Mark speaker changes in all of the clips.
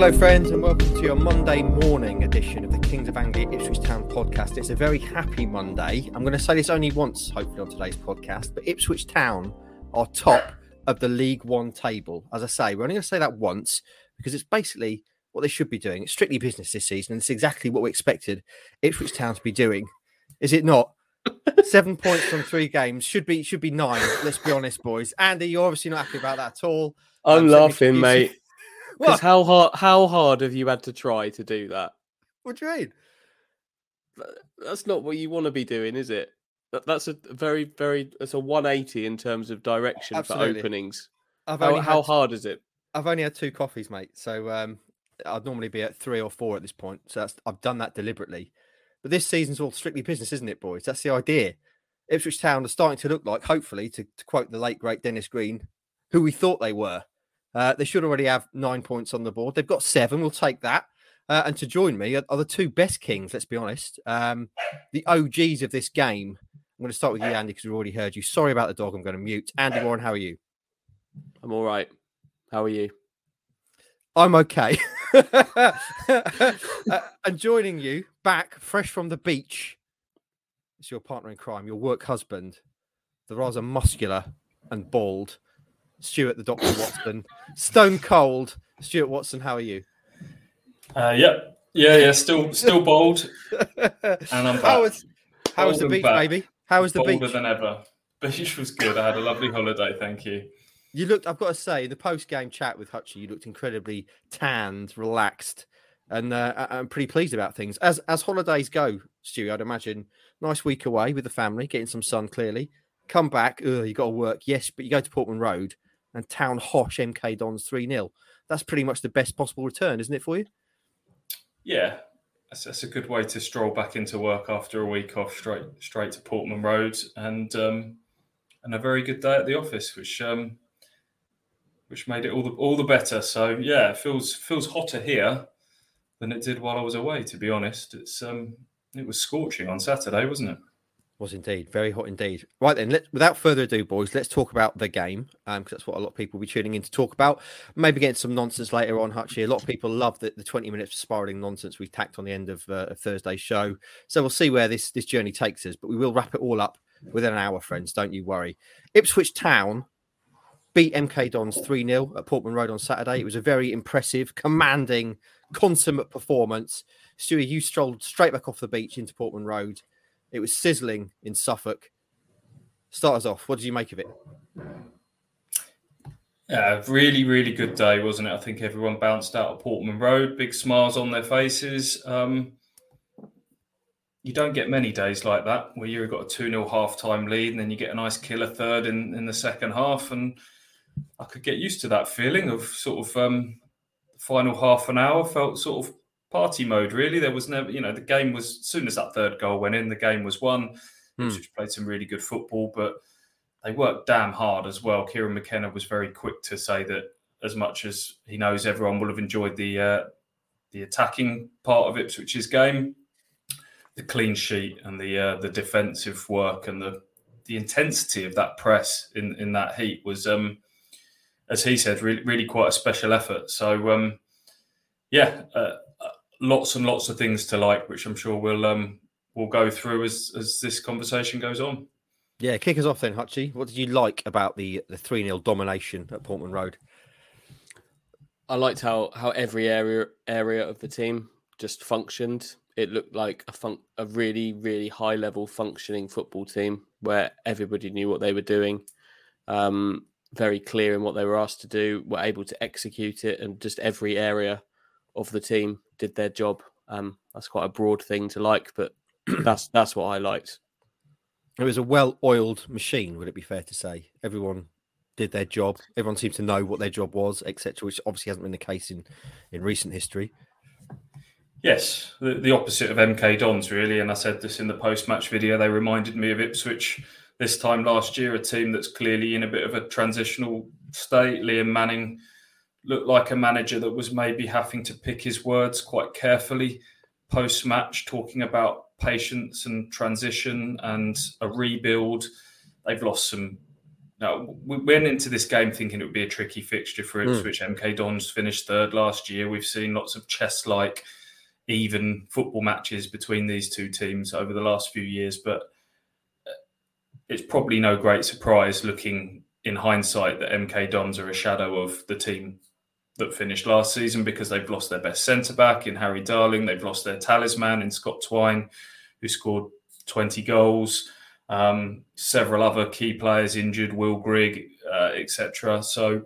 Speaker 1: Hello, friends, and welcome to your Monday morning edition of the Kings of Anglia Ipswich Town podcast. It's a very happy Monday. I'm going to say this only once, hopefully, on today's podcast, but Ipswich Town are top of the League One table. As I say, we're only going to say that once because it's basically what they should be doing. It's strictly business this season, and it's exactly what we expected Ipswich Town to be doing. Is it not? Seven points from three games should be should be nine. Let's be honest, boys. Andy, you're obviously not happy about that at all.
Speaker 2: I'm
Speaker 1: Um,
Speaker 2: laughing, mate. Because how hard how hard have you had to try to do that?
Speaker 1: What do you mean?
Speaker 2: That's not what you want to be doing, is it? That, that's a very, very that's a 180 in terms of direction
Speaker 1: Absolutely.
Speaker 2: for openings.
Speaker 1: I've
Speaker 2: How,
Speaker 1: only
Speaker 2: how hard is it?
Speaker 1: I've only had two coffees, mate. So um, I'd normally be at three or four at this point. So that's, I've done that deliberately. But this season's all strictly business, isn't it, boys? That's the idea. Ipswich Town are starting to look like, hopefully, to, to quote the late great Dennis Green, who we thought they were. Uh, they should already have nine points on the board. They've got seven. We'll take that. Uh, and to join me are, are the two best kings. Let's be honest. Um, the OGs of this game. I'm going to start with you, Andy, because we've already heard you. Sorry about the dog. I'm going to mute. Andy Warren, how are you?
Speaker 2: I'm all right. How are you?
Speaker 1: I'm okay. Uh, and joining you back, fresh from the beach, it's your partner in crime, your work husband, the rather muscular and bald Stuart the Doctor Watson, stone cold Stuart Watson. How are you?
Speaker 3: Uh, yep. Yeah, yeah, still still bold.
Speaker 1: and
Speaker 3: I'm
Speaker 1: how was how was the beach,
Speaker 3: back.
Speaker 1: baby? How was the
Speaker 3: Bolder
Speaker 1: beach?
Speaker 3: than ever. Beach was good. I had a lovely holiday, thank you.
Speaker 1: You looked. I've got to say, in the post-game chat with Hutchie, you looked incredibly tanned, relaxed, and uh, I'm pretty pleased about things. As as holidays go, Stu, I'd imagine nice week away with the family, getting some sun. Clearly, come back. You got to work. Yes, but you go to Portman Road and Town Hosh MK Dons three 0 That's pretty much the best possible return, isn't it for you?
Speaker 3: Yeah, that's, that's a good way to stroll back into work after a week off, straight straight to Portman Road, and um, and a very good day at the office, which um, which made it all the all the better. So yeah, it feels feels hotter here than it did while I was away. To be honest, it's um, it was scorching on Saturday, wasn't it?
Speaker 1: Was indeed very hot indeed. Right then, let, without further ado, boys, let's talk about the game because that's what a lot of people will be tuning in to talk about. Maybe getting some nonsense later on. Hutchie, a lot of people love the, the twenty minutes of spiraling nonsense we've tacked on the end of, uh, of Thursday's show. So we'll see where this this journey takes us, but we will wrap it all up within an hour, friends. Don't you worry. Ipswich Town beat MK Dons 3 0 at Portman Road on Saturday. It was a very impressive, commanding, consummate performance. Stewie, you strolled straight back off the beach into Portman Road. It was sizzling in Suffolk. Start us off. What did you make of it?
Speaker 3: Yeah, really, really good day, wasn't it? I think everyone bounced out of Portman Road, big smiles on their faces. Um, you don't get many days like that where you've got a 2 0 half time lead and then you get a nice killer third in, in the second half. And I could get used to that feeling of sort of um, final half an hour felt sort of party mode, really. There was never, you know, the game was, as soon as that third goal went in, the game was won.
Speaker 1: Hmm.
Speaker 3: Ipswich played some really good football, but they worked damn hard as well. Kieran McKenna was very quick to say that as much as he knows everyone will have enjoyed the uh, the attacking part of Ipswich's game, the clean sheet and the uh, the defensive work and the the intensity of that press in in that heat was, um, as he said, really really quite a special effort. So um, yeah, uh, lots and lots of things to like, which I'm sure we'll um, we'll go through as as this conversation goes on.
Speaker 1: Yeah, kick us off then, Hutchie. What did you like about the the 3 0 domination at Portman Road?
Speaker 2: I liked how how every area area of the team just functioned. It looked like a fun- a really really high level functioning football team where everybody knew what they were doing, um, very clear in what they were asked to do, were able to execute it, and just every area of the team did their job. Um, that's quite a broad thing to like, but that's that's what I liked.
Speaker 1: It was a well oiled machine, would it be fair to say? Everyone did their job. Everyone seemed to know what their job was, etc., which obviously hasn't been the case in, in recent history.
Speaker 3: Yes, the, the opposite of MK Dons, really. And I said this in the post match video. They reminded me of Ipswich this time last year, a team that's clearly in a bit of a transitional state. Liam Manning looked like a manager that was maybe having to pick his words quite carefully post match, talking about patience and transition and a rebuild. They've lost some Now, we went into this game thinking it would be a tricky fixture for. Ipswich. MK Dons finished third last year. We've seen lots of chess-like, even football matches between these two teams over the last few years, but uh, it's probably no great surprise looking in hindsight that MK Dons are a shadow of the team that finished last season because they've lost their best centre back in Harry Darling. They've lost their talisman in Scott Twine, who scored 20 goals. Um, several other key players injured, Will Grigg, uh, etc. So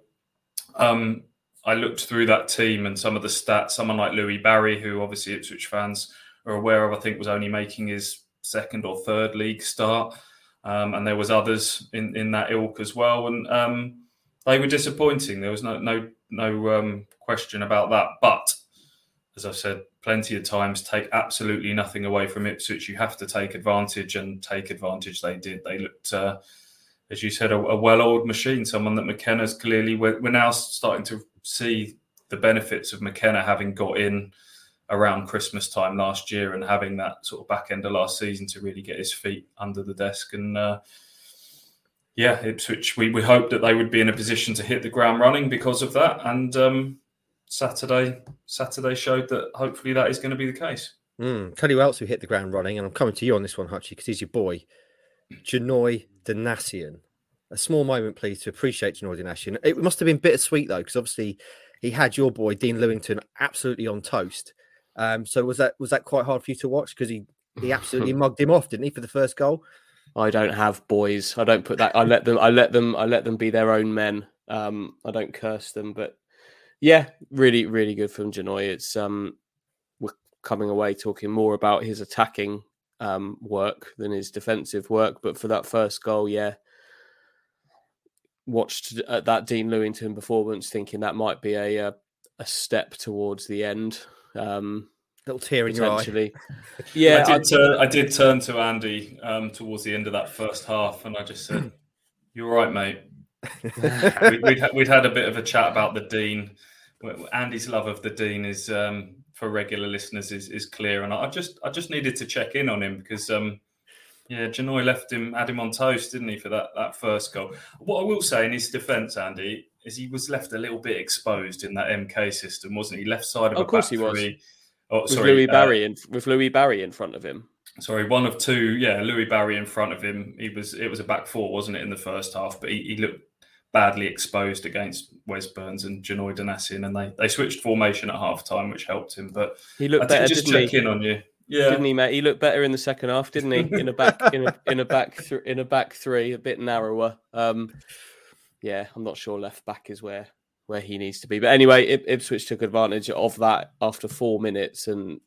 Speaker 3: um, I looked through that team and some of the stats. Someone like Louis Barry, who obviously Ipswich fans are aware of, I think was only making his second or third league start, um, and there was others in in that ilk as well, and um, they were disappointing. There was no no no um, question about that, but as I've said plenty of times, take absolutely nothing away from Ipswich. You have to take advantage, and take advantage they did. They looked, uh, as you said, a, a well-oiled machine. Someone that McKenna's clearly. We're, we're now starting to see the benefits of McKenna having got in around Christmas time last year and having that sort of back end of last season to really get his feet under the desk and. Uh, yeah, Ipswich. We, we hoped that they would be in a position to hit the ground running because of that, and um, Saturday Saturday showed that hopefully that is going to be the case.
Speaker 1: Mm. Tell you who else who hit the ground running, and I'm coming to you on this one, Hutchie, because he's your boy, Janoi Donacien. A small moment, please, to appreciate Janoi Donacien. It must have been bittersweet though, because obviously he had your boy Dean Lewington absolutely on toast. Um, so was that was that quite hard for you to watch because he he absolutely mugged him off, didn't he, for the first goal?
Speaker 2: I don't have boys. I don't put that. I let them. I let them. I let them be their own men. Um, I don't curse them, but yeah, really, really good from Janoi. It's um, we're coming away talking more about his attacking um work than his defensive work. But for that first goal, yeah, watched uh, that Dean Lewington performance, thinking that might be a a, a step towards the end. Um,
Speaker 1: Little tear in your eye.
Speaker 2: potentially, yeah,
Speaker 3: I did. turn, I did turn to Andy um, towards the end of that first half, and I just said, "You're right, mate." we, we'd, we'd had a bit of a chat about the dean. Andy's love of the dean is um, for regular listeners is, is clear, and I just I just needed to check in on him because um, yeah, Janoi left him had him on toast, didn't he, for that that first goal? What I will say in his defence, Andy, is he was left a little bit exposed in that MK system, wasn't he? Left side of
Speaker 2: Of
Speaker 3: a
Speaker 2: course
Speaker 3: back
Speaker 2: he was.
Speaker 3: three. Oh,
Speaker 2: with Louis
Speaker 3: uh,
Speaker 2: Barry in with Louis Barry in front of him.
Speaker 3: sorry, one of two. Yeah, Louis Barry in front of him. He was it was a back four, wasn't it, in the first half? But he, he looked badly exposed against Wes Burns and Janoi Donacien, and they they switched formation at half time, which helped him. But
Speaker 2: He looked
Speaker 3: did
Speaker 2: better,
Speaker 3: just
Speaker 2: didn't
Speaker 3: check
Speaker 2: he?
Speaker 3: in on you. Yeah,
Speaker 2: Didn't he, mate? He looked better in the second half, didn't he? In a back, in a in a back, th- in a back three, a bit narrower. Um, yeah, I'm not sure left back is where where he needs to be. But anyway, Ip- Ipswich took advantage of that after four minutes, and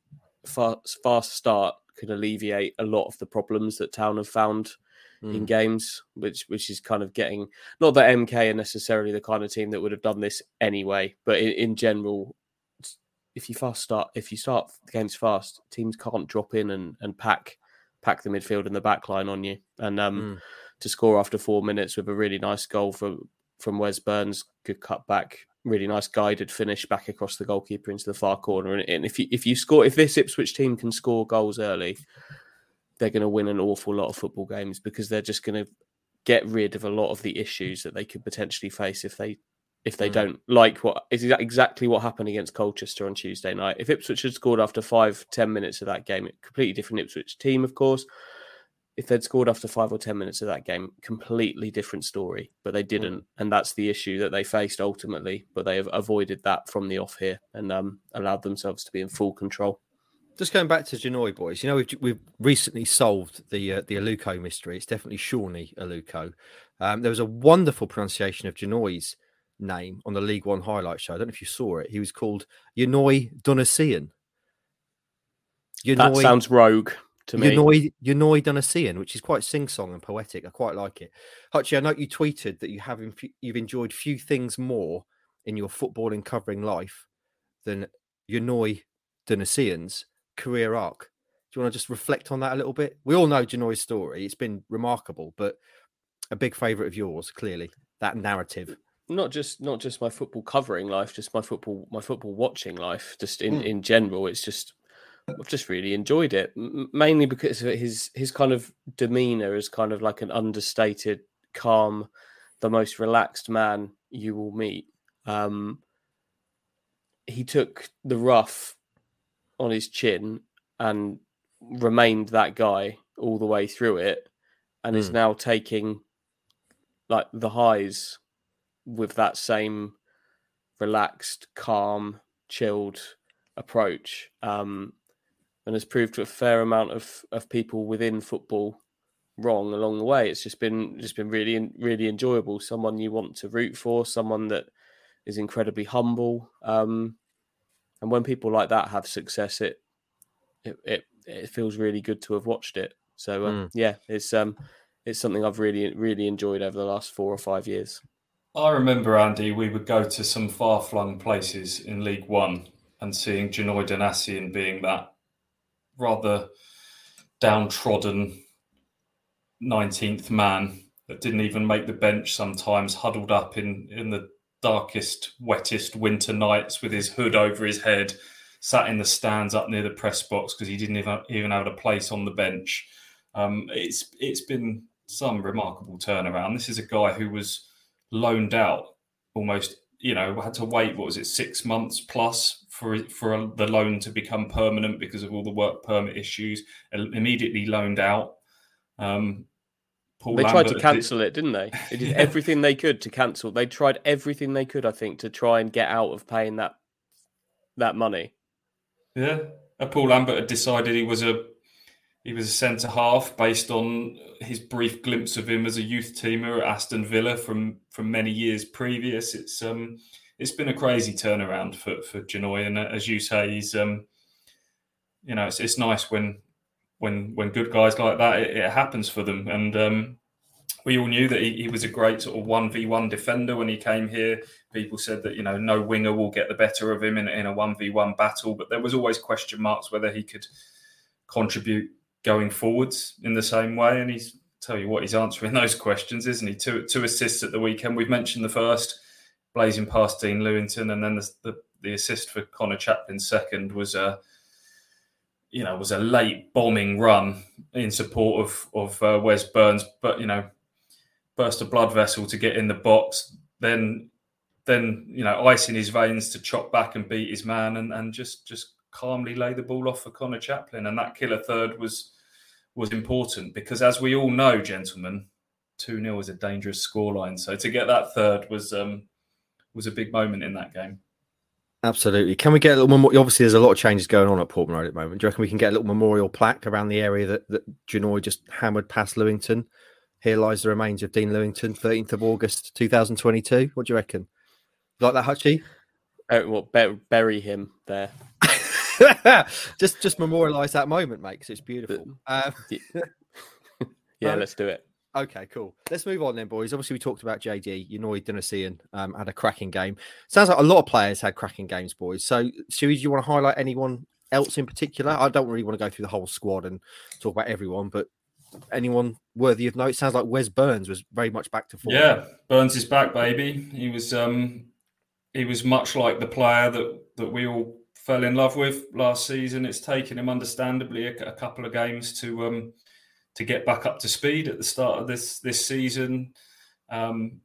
Speaker 2: fast fast start could alleviate a lot of the problems that Town have found in
Speaker 1: Mm.
Speaker 2: games, which which is kind of getting not that MK are necessarily the kind of team that would have done this anyway, but in, in general, if you fast start if you start games fast, teams can't drop in and, and pack pack the midfield and the back line on you. And um,
Speaker 1: Mm.
Speaker 2: to score after four minutes with a really nice goal from from Wes Burns, good cut back, really nice guided finish back across the goalkeeper into the far corner. And, if you if you score if this Ipswich team can score goals early, they're going to win an awful lot of football games because they're just going to get rid of a lot of the issues that they could potentially face if they if they
Speaker 1: Mm.
Speaker 2: don't like what is exactly what happened against Colchester on Tuesday night. If Ipswich had scored after five ten minutes of that game, a completely different Ipswich team, of course. If they'd scored after five or ten minutes of that game, completely different story. But they didn't, and that's the issue that they faced ultimately. But they have avoided that from the off here and um, allowed themselves to be in full control.
Speaker 1: Just going back to Janoi boys, you know we've we've recently solved the uh, the Aluko mystery. It's definitely Shawnee Aluko. Um, there was a wonderful pronunciation of Janoi's name on the League One highlight show. I don't know if you saw it. He was called Janoy Donasian.
Speaker 2: That sounds rogue to me.
Speaker 1: Yanoy Yanoy Donasian, which is quite sing song and poetic. I quite like it. Hutchie, I know you tweeted that you have you've enjoyed few things more in your footballing covering life than Yanoy Donasian's career arc. Do you want to just reflect on that a little bit? We all know Janoi's story; it's been remarkable, but a big favourite of yours, clearly. That narrative.
Speaker 2: not just not just my football covering life, just my football my football watching life, just in
Speaker 1: Mm.
Speaker 2: in general. It's just I've just really enjoyed it, M- mainly because of his his kind of demeanor is kind of like an understated, calm, the most relaxed man you will meet. Um, he took the rough on his chin and remained that guy all the way through it, and mm. is hmm. now taking like the highs with that same relaxed, calm, chilled approach. Um, and has proved to a fair amount of, of people within football wrong along the way. It's just been just been really really enjoyable. Someone you want to root for, someone that is incredibly humble. Um, and when people like that have success, it it it, it feels really good to have watched it. So um, mm. yeah, it's um it's something I've really really enjoyed over the last four or five years.
Speaker 3: I remember Andy, we would go to some far flung places in League One and seeing Janoi Donacien being that rather downtrodden 19th man that didn't even make the bench sometimes, huddled up in, in the darkest, wettest winter nights with his hood over his head, sat in the stands up near the press box because he didn't even, even have a place on the bench. Um, it's it's been some remarkable turnaround. This is a guy who was loaned out almost, you know, had to wait, what was it, six months plus for for the loan to become permanent because of all the work permit issues, immediately loaned out. Um,
Speaker 2: Paul they Lambert tried to cancel did... it, didn't they? They did everything they could to cancel. They tried everything they could, I think, to try and get out of paying that that money.
Speaker 3: Yeah, uh, Paul Lambert had decided he was a he was a centre half based on his brief glimpse of him as a youth teamer at Aston Villa from from many years previous. It's um it's been a crazy turnaround for for Janoi, and as you say, he's um you know it's it's nice when when when good guys like that, it, it happens for them. And um, we all knew that he, he was a great sort of one v one defender when he came here. People said that you know no winger will get the better of him in, in a one v one battle, but there was always question marks whether he could contribute going forwards in the same way. And he's tell you what, he's answering those questions, isn't he? Two two assists at the weekend. We've mentioned the first, blazing past Dean Lewington, and then the the, the assist for Connor Chaplin's second was a. You know, was a late bombing run in support of of uh, Wes Burns, but you know, burst a blood vessel to get in the box, then then you know, ice in his veins to chop back and beat his man, and and just just calmly lay the ball off for Connor Chaplin, and that killer third was was important because, as we all know, gentlemen, two 0 is a dangerous scoreline. So to get that third was um, was a big moment in that game.
Speaker 1: Absolutely. Can we get a little more? Obviously, there's a lot of changes going on at Portman Road at the moment. Do you reckon we can get a little memorial plaque around the area that, that Janoi just hammered past Lewington? Here lies the remains of Dean Lewington, 13th of August, 2022. What do you reckon? You like that, Hutchie?
Speaker 2: Uh, well, bury him there.
Speaker 1: just just memorialize that moment, mate, because it's beautiful. Um,
Speaker 2: yeah, let's do it.
Speaker 1: Okay, cool. Let's move on then, boys. Obviously, we talked about JD. You know, Donacien um, had a cracking game. Sounds like a lot of players had cracking games, boys. So, Shuey, do you want to highlight anyone else in particular? I don't really want to go through the whole squad and talk about everyone, but anyone worthy of note? Sounds like Wes Burns was very much back to form.
Speaker 3: Yeah, Burns is back, baby. He was um he was much like the player that that we all fell in love with last season. It's taken him, understandably, a, a couple of games to um to get back up to speed at the start of this this season, um,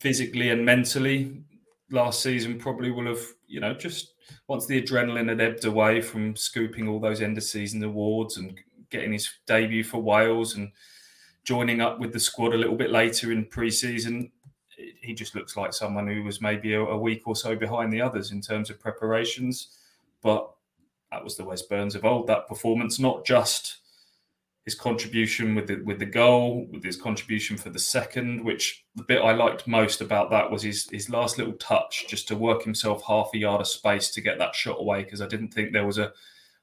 Speaker 3: physically and mentally. Last season probably will have, you know, just once the adrenaline had ebbed away from scooping all those end of season awards and getting his debut for Wales and joining up with the squad a little bit later in pre-season, he just looks like someone who was maybe a, a week or so behind the others in terms of preparations. But that was the Wes Burns of old. That performance, not just his contribution with the with the goal, with his contribution for the second, which the bit I liked most about that was his his last little touch, just to work himself half a yard of space to get that shot away, because I didn't think there was a,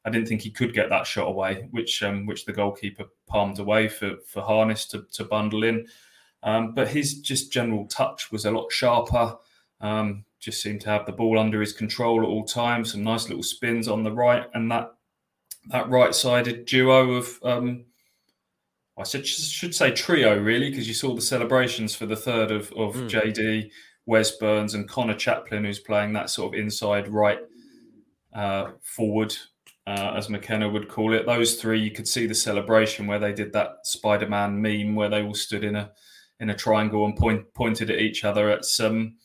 Speaker 3: I didn't think he could get that shot away, which um, which the goalkeeper palmed away for for Harness to to bundle in, um, but his just general touch was a lot sharper. Um, just seemed to have the ball under his control at all times. Some nice little spins on the right, and that that right-sided duo of um, I should, should say trio really, because you saw the celebrations for the third of, of mm. JD, Wes Burns, and Connor Chaplin, who's playing that sort of inside right uh, forward, uh, as McKenna would call it. Those three, you could see the celebration where they did that Spider Man meme where they all stood in a in a triangle and point, pointed at each other. It's um,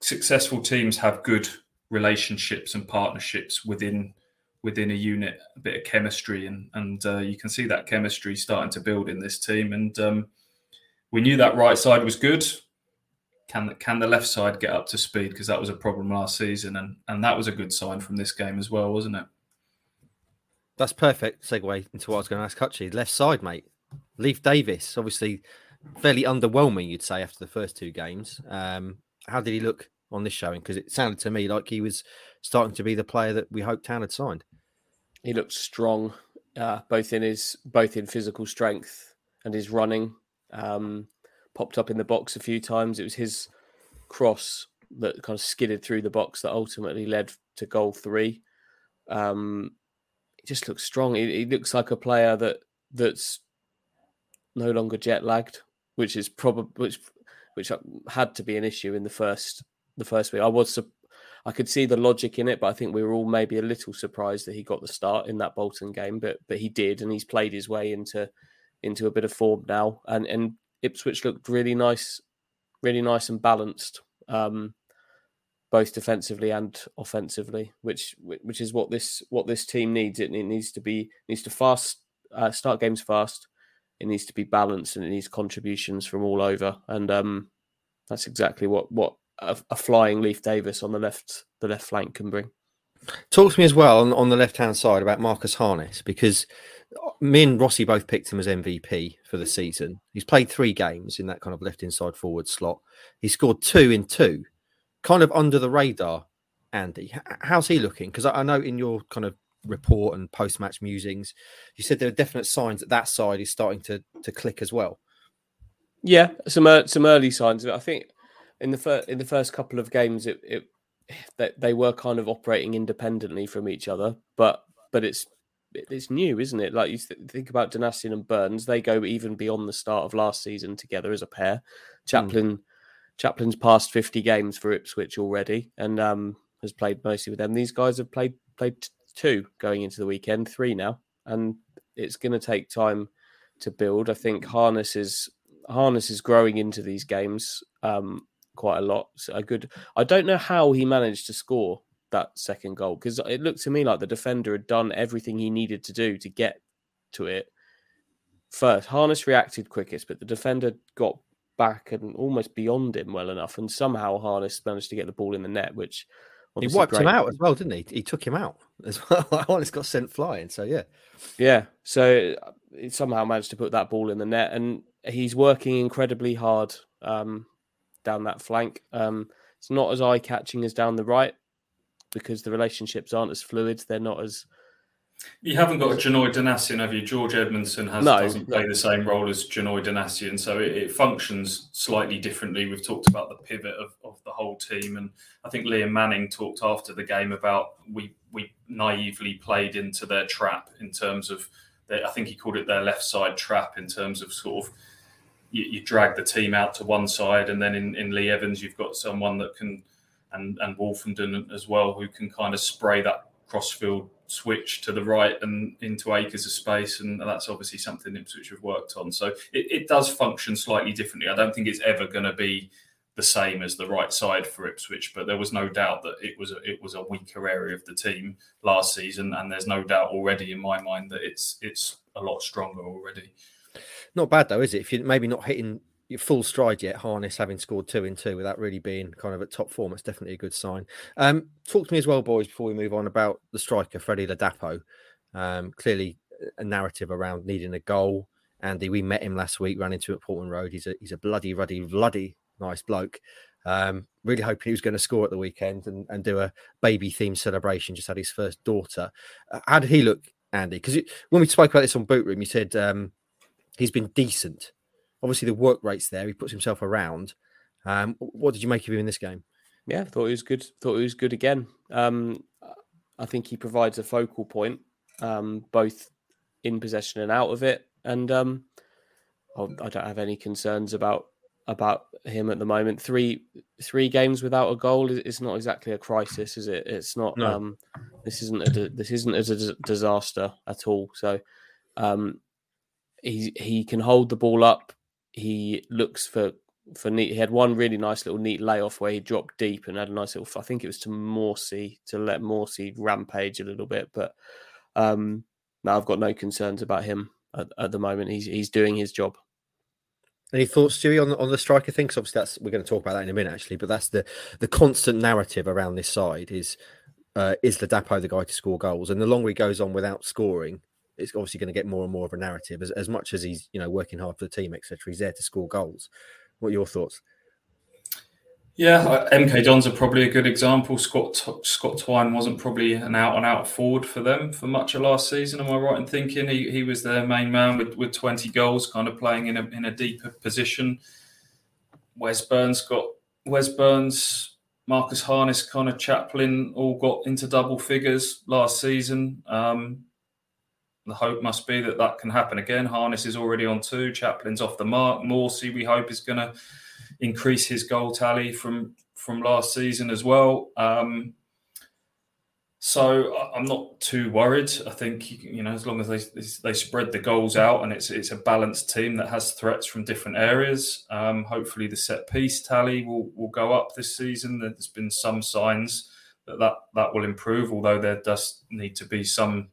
Speaker 3: successful teams have good relationships and partnerships within within a unit, a bit of chemistry, and and uh, you can see that chemistry starting to build in this team. And um, we knew that right side was good. Can can the left side get up to speed? Because that was a problem last season, and and that was a good sign from this game as well, wasn't it?
Speaker 1: That's perfect segue into what I was going to ask Hutchie. Left side, mate. Leif Davis, obviously fairly underwhelming, you'd say, after the first two games. Um, how did he look on this showing? Because it sounded to me like he was starting to be the player that we hoped Town had signed.
Speaker 2: He looked strong, uh, both in his both in physical strength and his running. Um, popped up in the box a few times. It was his cross that kind of skidded through the box that ultimately led to goal three. Um, he just looks strong. He, he looks like a player that that's no longer jet lagged, which is probably which which had to be an issue in the first the first week. I was I could see the logic in it, but I think we were all maybe a little surprised that he got the start in that Bolton game, but but he did, and he's played his way into into a bit of form now, and and Ipswich looked really nice, really nice and balanced, um, both defensively and offensively, which which is what this what this team needs. It, it needs to be needs to fast uh, start games fast. It needs to be balanced, and it needs contributions from all over, and um, that's exactly what what a, a, flying Leif Davis on the left the left flank can bring.
Speaker 1: Talk to me as well on, on the left hand side about Marcus Harness because uh, me and Rossi both picked him as MVP for the season. He's played three games in that kind of left inside forward slot. He scored two in two, kind of under the radar. Andy, how's he looking? Because I know in your kind of report and post match musings, you said there are definite signs that that side is starting to to click as well.
Speaker 2: Yeah, some uh, some early signs. Of it. I think in the first in the first couple of games, it, it that they were kind of operating independently from each other, but but it's it's new, isn't it? Like you think about Donacien and Burns, they go even beyond the start of last season together as a pair. Hmm. Chaplin mm. Chaplin's passed fifty games for Ipswich already, and um, has played mostly with them. These guys have played played two going into the weekend, three now, and it's going to take time to build. I think Harness is Harness is growing into these games. Um, quite a lot. So a good. I don't know how he managed to score that second goal because it looked to me like the defender had done everything he needed to do to get to it. First, Harness reacted quickest, but the defender got back and almost beyond him well enough, and somehow Harness managed to get the ball in the net, which
Speaker 1: he wiped great. him out as well, didn't he? He took him out as well. Harness got sent flying, so yeah,
Speaker 2: yeah. So he somehow managed to put that ball in the net, and he's working incredibly hard. Um, down that flank. Um, it's not as eye catching as down the right because the relationships aren't as fluid. They're not as.
Speaker 3: You haven't got Janoi Donacien, have you? George Edmundson has, no, doesn't play no. the same role as Janoi Donacien, so it, it, functions slightly differently. We've talked about the pivot of, of the whole team, and I think Liam Manning talked after the game about we we naively played into their trap in terms of. Their, I think he called it their left side trap in terms of sort of you, you, drag the team out to one side, and then in, in Lee Evans, you've got someone that can, and and Woolfenden as well, who can kind of spray that crossfield switch to the right and into acres of space, and that's obviously something Ipswich have worked on. So it, it does function slightly differently. I don't think it's ever going to be the same as the right side for Ipswich, but there was no doubt that it was a, it was a weaker area of the team last season, and there's no doubt already in my mind that it's it's a lot stronger already.
Speaker 1: Not bad though, is it? If you're maybe not hitting your full stride yet, Harness having scored two in two without really being kind of at top form, it's definitely a good sign. Um, talk to me as well, boys, before we move on about the striker, Freddie Ladapo. Um, clearly a narrative around needing a goal. Andy, we met him last week, ran into him at Portman Road. He's a he's a bloody, ruddy, bloody nice bloke. Um, really hoping he was going to score at the weekend and, and do a baby themed celebration. Just had his first daughter. Uh, how did he look, Andy? Because when we spoke about this on Boot Room, you said um, he's been decent. Obviously, the work rate's there. He puts himself around. Um, what did you make of him in this game?
Speaker 2: Yeah, thought he was good. Thought he was good again. Um, I think he provides a focal point, um, both in possession and out of it. And um, I don't have any concerns about about him at the moment. Three three games without a goal is not exactly a crisis, is it? It's not. No. Um, this isn't a this isn't a disaster at all. So um, he he can hold the ball up. he looks for for neat. He had one really nice little neat layoff where he dropped deep and had a nice little. I think it was to Morsy to let Morsy rampage a little bit, but um, no, I've got no concerns about him at, at the moment. He's he's doing his job.
Speaker 1: Any thoughts, Stewie, on the, on the striker thing? Because obviously that's we're going to talk about that in a minute, actually. But that's the the constant narrative around this side is uh, is Ladapo the guy to score goals? And the longer he goes on without scoring, it's obviously going to get more and more of a narrative. As, as much as he's you know working hard for the team, etc., he's there to score goals. What are your thoughts?
Speaker 3: Yeah, MK Dons are probably a good example. Scott Scott Twine wasn't probably an out and out forward for them for much of last season. Am I right in thinking he, he was their main man with, with 20 goals, kind of playing in a in a deeper position? Wes Burns got Wes Burns, Marcus Harness, Connor Chaplin all got into double figures last season. Um, the hope must be that that can happen again. Harness is already on two. Chaplin's off the mark. Morsy, we hope, is going to increase his goal tally from from last season as well. Um, so I'm not too worried. I think you know as long as they they spread the goals out and it's it's a balanced team that has threats from different areas. Um, hopefully the set piece tally will will go up this season. There's been some signs that that, that will improve, although there does need to be some.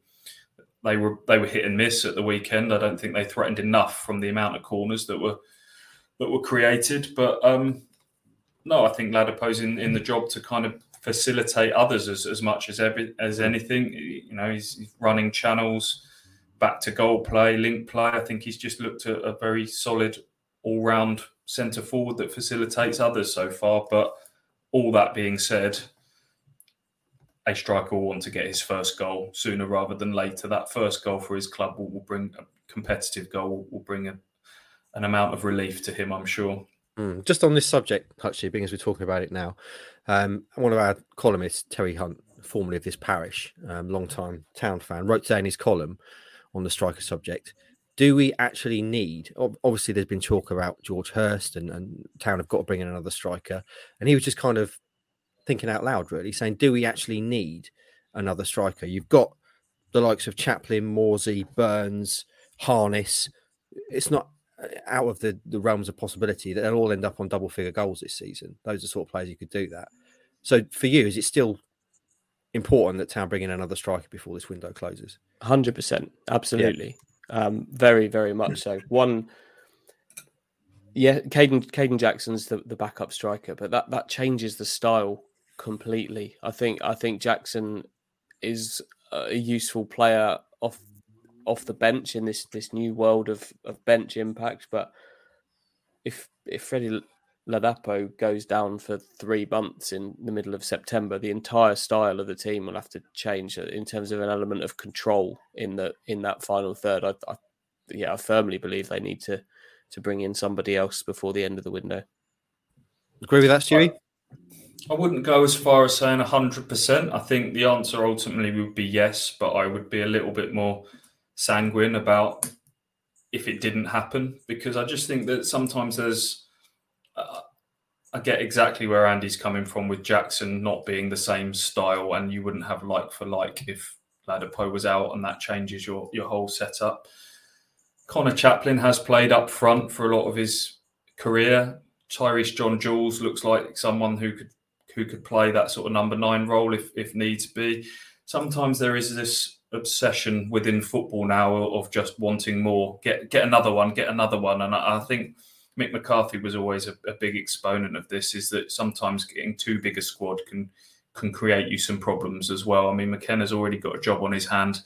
Speaker 3: They were they were hit and miss at the weekend. I don't think they threatened enough from the amount of corners that were that were created. But um, no, I think Ladapo's in, in the job to kind of facilitate others as, as much as every, as anything. You know, he's, he's running channels back to goal play, link play. I think he's just looked at a very solid all round centre forward that facilitates others so far. But all that being said, a striker will want to get his first goal sooner rather than later. That first goal for his club will, will bring a competitive goal, will bring a, an amount of relief to him, I'm sure.
Speaker 1: Mm. Just on this subject, actually, being as we're talking about it now, um, one of our columnists, Terry Hunt, formerly of this parish, um, long-time town fan, wrote down his column on the striker subject. Do we actually need? Obviously, there's been talk about George Hurst and, and town have got to bring in another striker, and he was just kind of thinking out loud, really, saying, "Do we actually need another striker? You've got the likes of Chaplin, Morsy, Burns, Harness. It's not out of the, the realms of possibility that they'll all end up on double figure goals this season. Those are the sort of players you could do that. So for you, is it still important that Town bring in another striker before this window closes?
Speaker 2: Hundred percent, absolutely, yeah. um, very very much so. One, yeah, Kayden Kayden Jackson's the, the backup striker, but that that changes the style completely. I think I think Jackson is a useful player off off the bench in this this new world of of bench impact. But if if Freddie Ladapo goes down for three months in the middle of September, the entire style of the team will have to change uh, in terms of an element of control in the in that final third. I, I yeah, I firmly believe they need to to bring in somebody else before the end of the window.
Speaker 1: Agree with that, Stewie?
Speaker 3: I wouldn't go as far as saying 100%. I think the answer ultimately would be yes, but I would be a little bit more sanguine about if it didn't happen because I just think that sometimes there's. Uh, I get exactly where Andy's coming from with Jackson not being the same style, and you wouldn't have like for like if Ladapo was out, and that changes your your whole setup. Connor Chaplin has played up front for a lot of his career. Tyreece John Jules looks like someone who could who could play that sort of number nine role if if needs be. Sometimes there is this obsession within football now of just wanting more. Get get another one, get another one, and I, I think Mick McCarthy was always a, a, big exponent of this. Is that sometimes getting too big a squad can can create you some problems as well. I mean, McKenna's already got a job on his hand,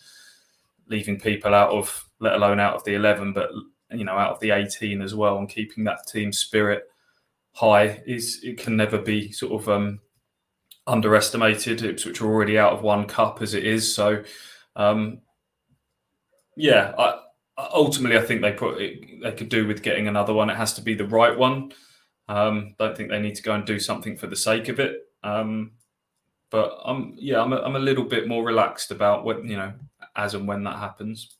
Speaker 3: leaving people out of, let alone out of the eleven, but you know, out of the eighteen as well, and keeping that team spirit high is it can never be sort of um, underestimated. which are already out of one cup as it is, so um, yeah, I, ultimately, I think they put they could do with getting another one. It has to be the right one. Um, don't think they need to go and do something for the sake of it. Um, but I'm yeah, I'm a, I'm a little bit more relaxed about what you know as and when that happens.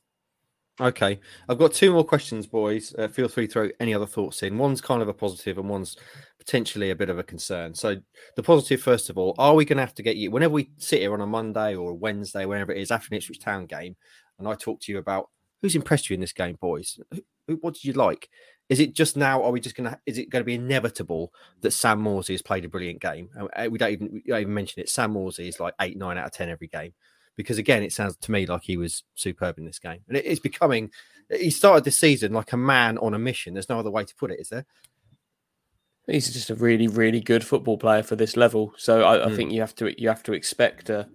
Speaker 1: Okay, I've got two more questions, boys. Uh, feel free to throw any other thoughts in. One's kind of a positive, and one's potentially a bit of a concern. So, the positive, first of all, are we going to have to get you whenever we sit here on a Monday or a Wednesday, whenever it is after an Ipswich Town game, and I talk to you about who's impressed you in this game, boys? Who, what did you like? Is it just now? Are we just going to? Is it going to be inevitable that Sam Morsy has played a brilliant game? We don't even we don't even mention it. Sam Morsy is like eight, nine out of ten every game, because again, it sounds to me like he was superb in this game, and it is becoming. He started this season like a man on a mission. There's no other way to put it, is there?
Speaker 2: He's just a really, really good football player for this level. So I, I
Speaker 1: Mm.
Speaker 2: think you have to you have to expect a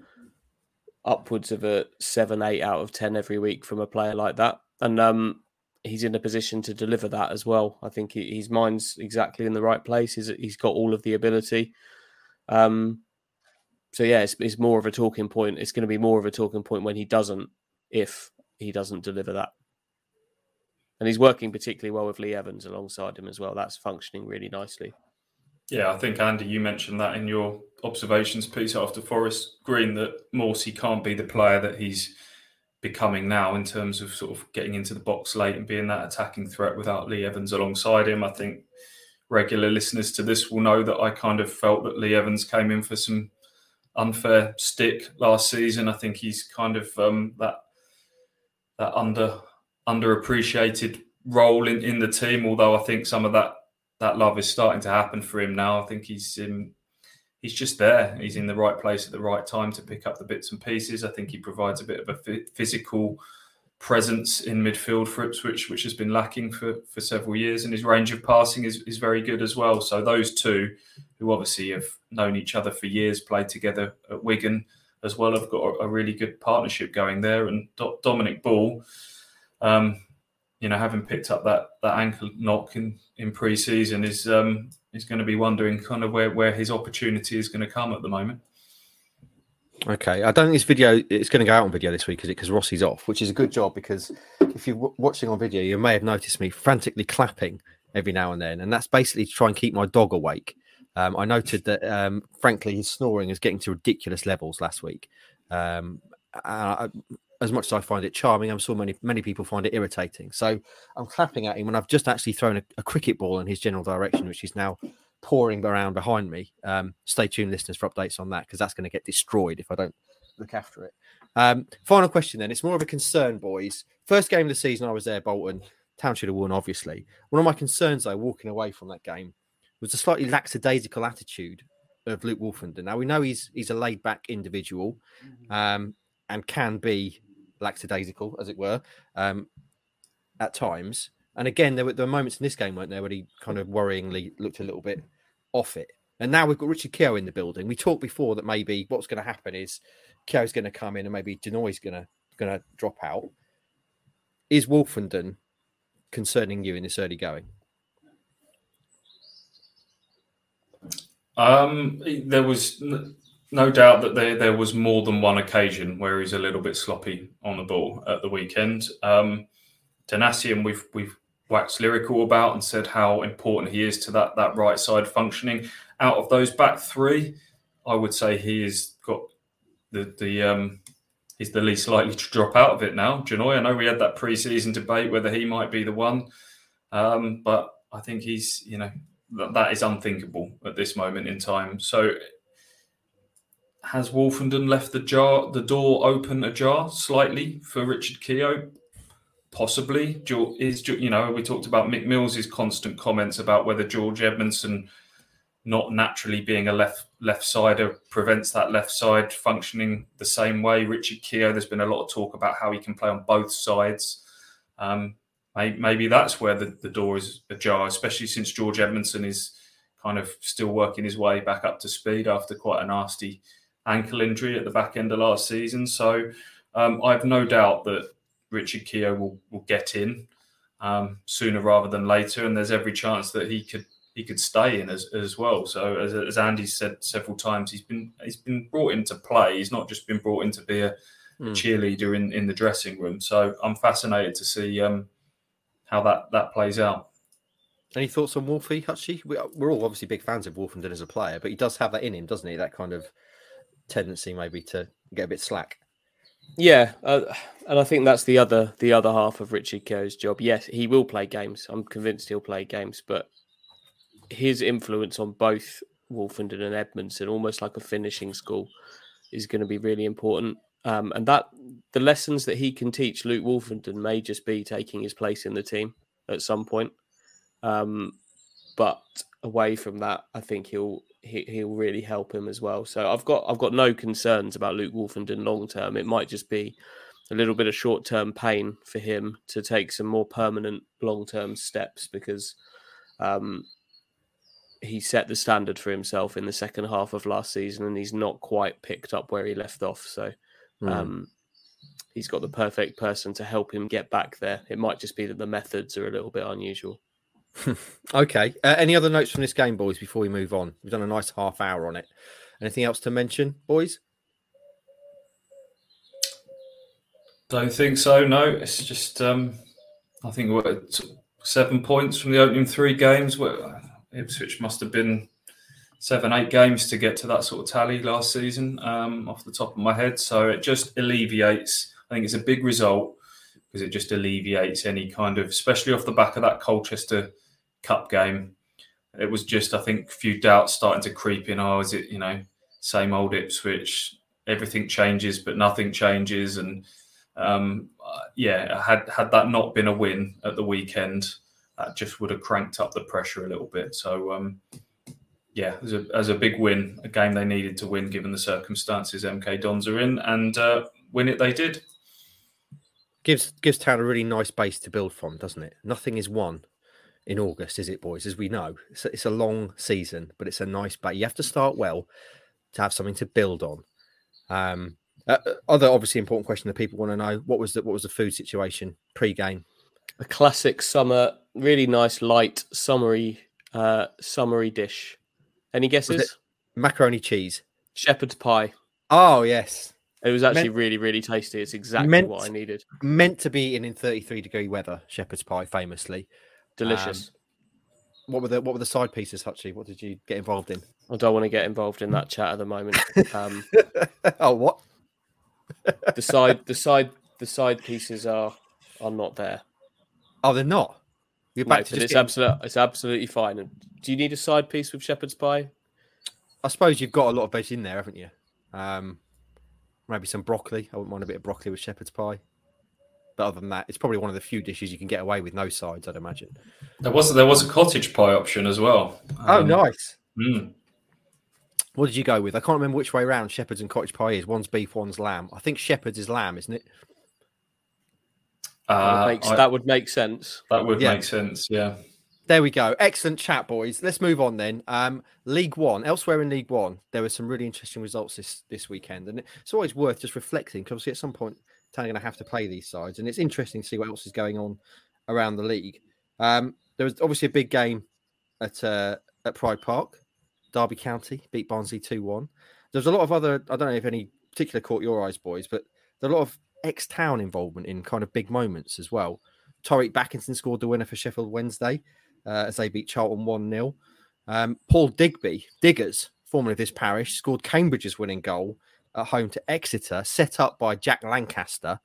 Speaker 2: upwards of a seven, eight out of ten every week from a player like that, and um, he's in a position to deliver that as well. I think he, his mind's exactly in the right place. He's he's got all of the ability. Um, so yeah, it's, it's more of a talking point. It's going to be more of a talking point when he doesn't, if he doesn't deliver that. And he's working particularly well with Lee Evans alongside him as well. That's functioning really nicely.
Speaker 3: Yeah, I think Andy, you mentioned that in your observations piece after Forest Green that Morsy can't be the player that he's becoming now in terms of sort of getting into the box late and being that attacking threat without Lee Evans alongside him. I think regular listeners to this will know that I kind of felt that Lee Evans came in for some unfair stick last season. I think he's kind of um, that that under underappreciated role in, in the team. Although I think some of that that love is starting to happen for him now. I think he's in, he's just there. He's in the right place at the right time to pick up the bits and pieces. I think he provides a bit of a physical presence in midfield for Ipswich, which has been lacking for, for several years, and his range of passing is, is very good as well. So those two, who obviously have known each other for years, played together at Wigan as well, have got a, really good partnership going there. And Do- Dominic Ball, um, you know, having picked up that that ankle knock in in pre-season, is um, is going to be wondering kind of where where his opportunity is going to come at the moment.
Speaker 1: Okay, I don't think this video it's going to go out on video this week, is it? Because Rossi's off, which is a good job. Because if you're w- watching on video, you may have noticed me frantically clapping every now and then, and that's basically to try and keep my dog awake. Um, I noted that, um, frankly, his snoring is getting to ridiculous levels last week. Um, uh, as much as I find it charming, I'm sure many many people find it irritating. So I'm clapping at him when I've just actually thrown a, a cricket ball in his general direction, which is now pouring around behind me. Um, stay tuned, listeners, for updates on that because that's going to get destroyed if I don't look after it. Um, final question then. It's more of a concern, boys. First game of the season, I was there, Bolton. Town should have won, obviously. One of my concerns, though, walking away from that game, was the slightly lackadaisical attitude of Luke Woolfenden. Now we know he's he's a laid back individual, um, and can be lackadaisical, as it were, um, at times. And again, there were, there were moments in this game, weren't there, where he kind of worryingly looked a little bit off it. And now we've got Richard Keogh in the building. We talked before that maybe what's going to happen is Keogh's going to come in and maybe Denoy's going to going to drop out. Is Woolfenden concerning you in this early going?
Speaker 3: Um, there was no doubt that there, there was more than one occasion where he's a little bit sloppy on the ball at the weekend. Um, we've we've waxed lyrical about and said how important he is to that that right side functioning. Out of those back three, I would say he has got the the um, he's the least likely to drop out of it now. Janoi, I know we had that pre-season debate whether he might be the one, um, but I think he's you know that, that is unthinkable at this moment in time. So has Woolfenden left the jar the door open ajar slightly for Richard Keogh? Possibly. Is you know we talked about Mick Mills's constant comments about whether George Edmundson not naturally being a left left sider prevents that left side functioning the same way. Richard Keogh, there's been a lot of talk about how he can play on both sides. Um, maybe that's where the, the door is ajar, especially since George Edmundson is kind of still working his way back up to speed after quite a nasty ankle injury at the back end of last season. So um, I have no doubt that Richard Keogh will, will get in um, sooner rather than later, and there's every chance that he could he could stay in as, as well. So as, as Andy said several times, he's been he's been brought into play. He's not just been brought in to be a, a
Speaker 1: Hmm.
Speaker 3: cheerleader in, in the dressing room. So I'm fascinated to see um, how that that plays out.
Speaker 1: Any thoughts on Wolfie Hutchie? We, we're all obviously big fans of Woolfenden as a player, but he does have that in him, doesn't he? That kind of tendency maybe to get a bit slack.
Speaker 2: Yeah, uh, and I think that's the other the other half of Richard Keogh's job. Yes, he will play games. I'm convinced he'll play games, but his influence on both Woolfenden and Edmundson, almost like a finishing school, is going to be really important. Um, and that the lessons that he can teach Luke Woolfenden may just be taking his place in the team at some point. Um, but away from that, I think he'll he, he'll really help him as well. So I've got I've got no concerns about Luke Woolfenden long term. It might just be a little bit of short term pain for him to take some more permanent long term steps because um, he set the standard for himself in the second half of last season and he's not quite picked up where he left off. So
Speaker 1: Hmm.
Speaker 2: um, he's got the perfect person to help him get back there. It might just be that the methods are a little bit unusual.
Speaker 1: Okay. Uh, any other notes from this game, boys, before we move on? We've done a nice half hour on it. Anything else to mention, boys?
Speaker 3: Don't think so. No, it's just um, I think we're seven points from the opening three games. Ipswich must have been seven, eight games to get to that sort of tally last season, um, off the top of my head. So it just alleviates. I think it's a big result because it just alleviates any kind of, especially off the back of that Colchester Cup game. It was just, I think, a few doubts starting to creep in. Oh, is it, you know, same old Ipswich? Everything changes, but nothing changes. And um, yeah, had had that not been a win at the weekend, that just would have cranked up the pressure a little bit. So um, yeah, as a as a big win, a game they needed to win given the circumstances MK Dons are in, and uh, win it they did.
Speaker 1: Gives gives town a really nice base to build from, doesn't it? Nothing is won in August, is it, boys? As we know, it's a, it's a long season, but it's a nice base. You have to start well to have something to build on. Um, uh, uh, other obviously important question that people want to know: what was the what was the food situation pre-game?
Speaker 2: A classic summer, really nice, light, summery, uh, summery dish. Any guesses?
Speaker 1: Macaroni cheese.
Speaker 2: Shepherd's pie.
Speaker 1: Oh yes,
Speaker 2: It was actually
Speaker 1: Meant-
Speaker 2: really, really tasty. It's exactly
Speaker 1: meant-
Speaker 2: what I needed.
Speaker 1: meant to be eaten in 33 degree weather. Shepherd's pie, famously.
Speaker 2: Delicious.
Speaker 1: What were the what were the side pieces, Hutchie? What did you get involved in?
Speaker 2: I don't want to get involved in that chat at the moment. Um,
Speaker 1: oh, what?
Speaker 2: the side, the side, the side pieces are are not there.
Speaker 1: Oh, they're not. You're back
Speaker 2: but
Speaker 1: to just
Speaker 2: it's
Speaker 1: getting-
Speaker 2: absolute, it's absolutely fine. And Do you need a side piece with shepherd's pie?
Speaker 1: I suppose you've got a lot of veg in there, haven't you? Um, maybe some broccoli. I wouldn't mind a bit of broccoli with shepherd's pie. But other than that, it's probably one of the few dishes you can get away with no sides, I'd imagine.
Speaker 3: There was there was a cottage pie option as well.
Speaker 1: Oh,
Speaker 3: Um,
Speaker 1: nice.
Speaker 3: mm.
Speaker 1: What did you go with? I can't remember which way around shepherd's and cottage pie is. One's beef, one's lamb. I think shepherd's is lamb, isn't it?
Speaker 2: That
Speaker 3: Uh,
Speaker 2: would make,
Speaker 3: I-
Speaker 2: that would make sense.
Speaker 3: that would
Speaker 1: Yeah.
Speaker 3: make sense. Yeah.
Speaker 1: There we go. Excellent chat, boys. Let's move on then. Um, League One. Elsewhere in League One, there were some really interesting results this this weekend, and it's always worth just reflecting because obviously at some point, Town are going to have to play these sides, and it's interesting to see what else is going on around the league. Um, there was obviously a big game at uh, at Pride Park. Derby County beat Barnsley two one. There's a lot of other. I don't know if any particular caught your eyes, boys, but there's a lot of ex-town involvement in kind of big moments as well. Tyreeq Bakinson scored the winner for Sheffield Wednesday uh, as they beat Charlton 1 0. Um, Paul Digby, Diggers, formerly of this parish, scored Cambridge's winning goal at home to Exeter, set up by Jack Lancaster.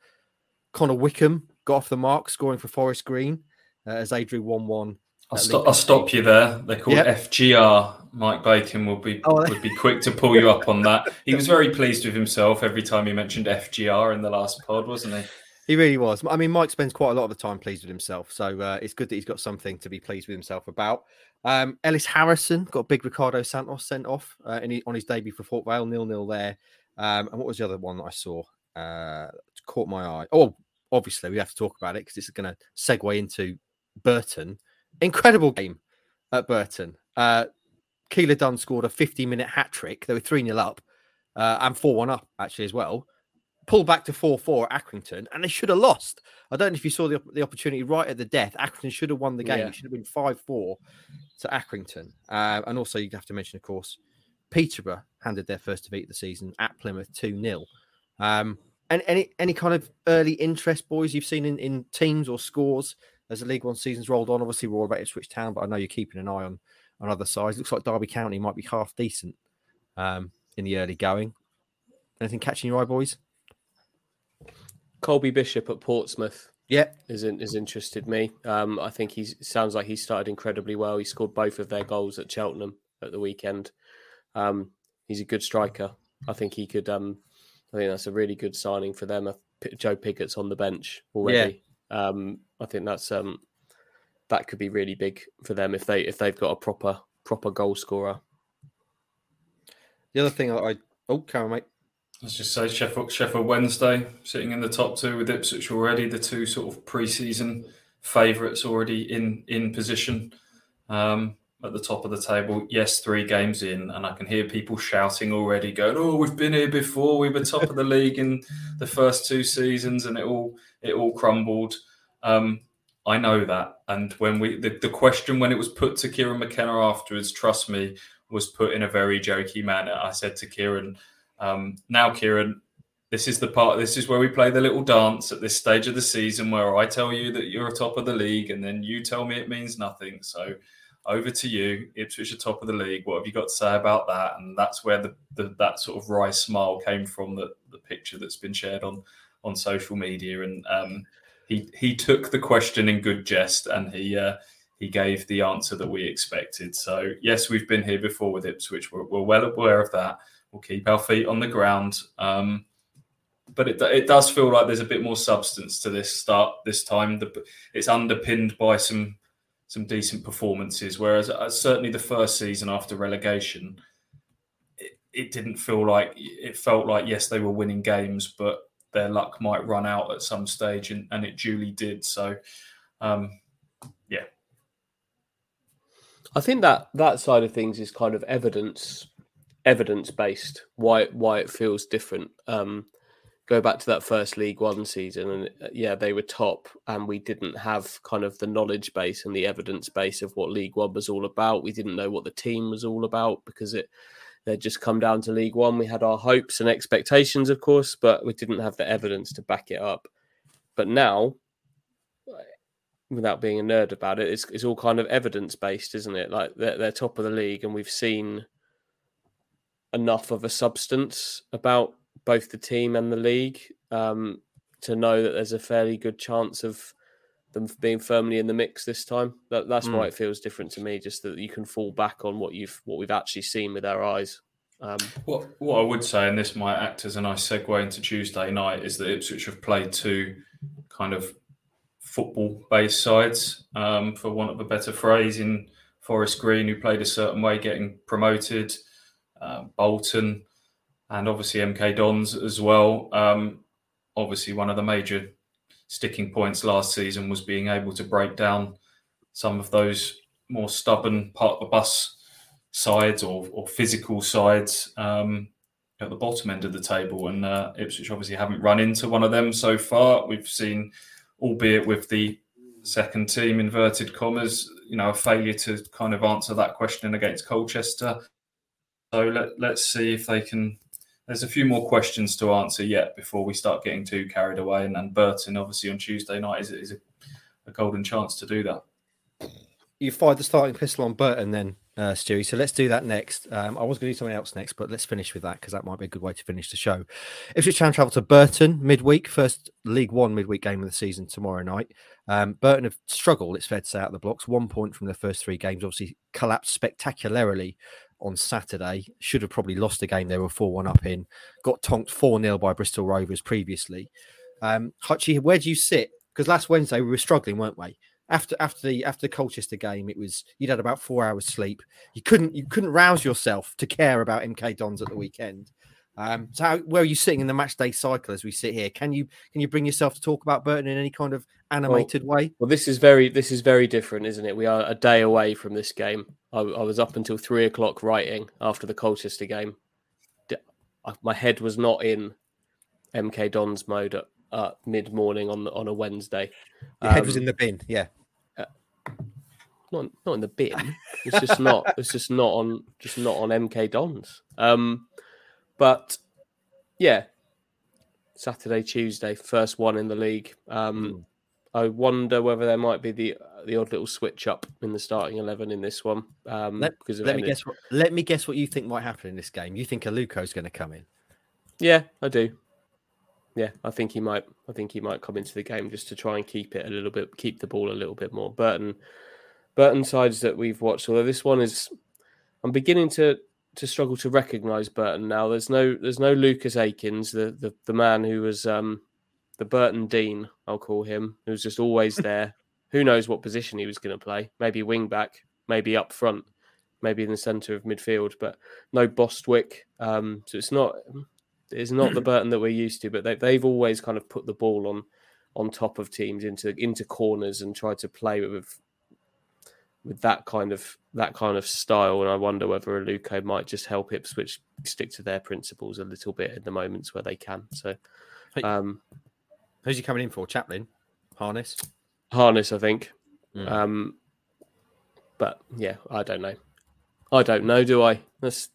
Speaker 1: Connor Wickham got off the mark, scoring for Forest Green uh, as they drew 1 1.
Speaker 3: I'll, stop. I'll stop you there. They're called
Speaker 1: Yep.
Speaker 3: FGR. Mike Bacon will be
Speaker 1: Oh,
Speaker 3: would be quick to pull you up on that. He was very pleased with himself every time he mentioned FGR in the last pod, wasn't he?
Speaker 1: He really was. I mean, Mike spends quite a lot of the time pleased with himself. So uh, it's good that he's got something to be pleased with himself about. Um, Ellis Harrison got big Ricardo Santos sent off uh, he- on his debut for Port Vale, nil nil there. Um, and what was the other one that I saw? Uh, caught my eye. Oh, obviously, we have to talk about it because it's going to segue into Burton. Incredible game at Burton. Uh, Keillor-Dunn scored a 50 minute hat trick. They were 3 0 up uh, and 4 1 up, actually, as well Pulled back to 4 4 at Accrington, and they should have lost. I don't know if you saw the, the opportunity right at the death. Accrington should have won the game.
Speaker 2: Yeah.
Speaker 1: It should have been 5 4 to Accrington. Uh, and also, you have to mention, of course, Peterborough handed their first defeat of the season at Plymouth 2 0. Um, and any any kind of early interest, boys, you've seen in, in teams or scores as the League One season's rolled on? Obviously, we're all about Ipswich Town, but I know you're keeping an eye on, on other sides. Looks like Derby County might be half decent um, in the early going. Anything catching your eye, boys?
Speaker 2: Colby Bishop at Portsmouth
Speaker 1: Yeah,
Speaker 2: is in, is interested me. Um, I think he sounds like he started incredibly well. He scored both of their goals at Cheltenham at the weekend. Um, he's a good striker. I think he could. Um, I think that's a really good signing for them. Joe Pigott's on the bench already. Um, I think that's um, that could be really big for them if they if they've got a proper proper goal scorer.
Speaker 1: The other thing I oh, Karen, mate.
Speaker 3: Let's just say Sheffield, Sheffield Wednesday sitting in the top two with Ipswich already, the two sort of pre-season favourites already in in position um, at the top of the table. Yes, three games in, and I can hear people shouting already, going, "Oh, we've been here before. We were top of the league in the first two seasons, and it all it all crumbled." Um, I know that, and when we the, the question when it was put to Kieran McKenna afterwards, trust me, was put in a very jokey manner. I said to Kieran, um, "Now, Kieran." This is the part. This is where we play the little dance at this stage of the season, where I tell you that you're top of the league, and then you tell me it means nothing. So, over to you. Ipswich are top of the league. What have you got to say about that? And that's where the, the that sort of wry smile came from. The the picture that's been shared on on social media, and um, he he took the question in good jest, and he uh, he gave the answer that we expected. So yes, we've been here before with Ipswich. We're, we're well aware of that. We'll keep our feet on the ground. Um, but it, it does feel like there's a bit more substance to this start this time. The, it's underpinned by some some decent performances, whereas uh, certainly the first season after relegation, it, it didn't feel like it felt like yes they were winning games, but their luck might run out at some stage, and, and it duly did. So, um, yeah,
Speaker 2: I think that that side of things is kind of evidence evidence based. Why why it feels different. Um, go back to that first League One season, and uh, yeah, they were top, and we didn't have kind of the knowledge base and the evidence base of what League One was all about. We didn't know what the team was all about because it they'd just come down to League One. We had our hopes and expectations, of course, but we didn't have the evidence to back it up. But now, without being a nerd about it, it's, it's all kind of evidence based, isn't it? Like they're, they're top of the league, and we've seen enough of a substance about both the team and the league um, to know that there's a fairly good chance of them being firmly in the mix this time. That, that's mm. why it feels different to me. Just that you can fall back on what you've what we've actually seen with our eyes. Um,
Speaker 3: what what I would say, and this might act as a nice segue into Tuesday night, is that Ipswich have played two kind of football-based sides, um, for want of a better phrase, in Forest Green, who played a certain way, getting promoted, uh, Bolton, and obviously MK Dons as well. Um, obviously, one of the major sticking points last season was being able to break down some of those more stubborn part of the bus sides or, or physical sides um, at the bottom end of the table. And uh, Ipswich obviously haven't run into one of them so far. We've seen, albeit with the second team, inverted commas, you know, a failure to kind of answer that question against Colchester. So let, let's see if they can there's a few more questions to answer yet before we start getting too carried away. And, and Burton, obviously, on Tuesday night is, is a, a, golden chance to do that.
Speaker 1: You fired the starting pistol on Burton then, uh, Stewie. So let's do that next. Um, I was going to do something else next, but let's finish with that because that might be a good way to finish the show. Ipswich Town travel to Burton midweek, first League One midweek game of the season tomorrow night. Um, Burton have struggled, it's fair to say, out of the blocks. One point from their first three games, obviously collapsed spectacularly on Saturday. Should have probably lost the game. They were 4 1 up in. Got tonked 4 0 by Bristol Rovers previously. Um, Hutchie, where do you sit? Because last Wednesday we were struggling, weren't we? After after the after the Colchester game, it was you'd had about four hours sleep. You couldn't you couldn't rouse yourself to care about MK Dons at the weekend. Um, so how, where are you sitting in the match day cycle as we sit here? Can you can you bring yourself to talk about Burton in any kind of animated
Speaker 2: well,
Speaker 1: way?
Speaker 2: Well, this is very this is very different, isn't it? We are a day away from this game. I, I was up until three o'clock writing after the Colchester game. My head was not in MK Dons mode at uh, mid morning on on a Wednesday.
Speaker 1: Your um, head was um, in the bin, yeah. Uh,
Speaker 2: not not in the bin. It's just not. it's just not on. Just not on MK Dons. Um, but yeah, Saturday, Tuesday, first one in the league. Um, mm. I wonder whether there might be the the odd little switch up in the starting eleven in this one. Um,
Speaker 1: let, because let me guess. What, let me guess what you think might happen in this game. You think Aluko's going to come in?
Speaker 2: Yeah, I do. Yeah, I think he might. I think he might come into the game just to try and keep it a little bit, keep the ball a little bit more. Burton, Burton sides that we've watched. Although this one is, I'm beginning to to struggle to recognise Burton now. There's no there's no Lucas Akins, the the, the man who was um, the Burton Dean, I'll call him, who's just always there, who knows what position he was going to play? Maybe wing back, maybe up front, maybe in the centre of midfield, but no Bostwick. Um, so it's not it's not the Burton that we're used to, but they, they've always kind of put the ball on on top of teams into into corners and tried to play with with that kind of that kind of style. And I wonder whether Aluko might just help Ipswich stick to their principles a little bit in the moments where they can. So, um,
Speaker 1: who's he coming in for? Chaplin, Harness,
Speaker 2: Harness, I think. Mm. Um, but yeah, I don't know. I don't know, do I? That's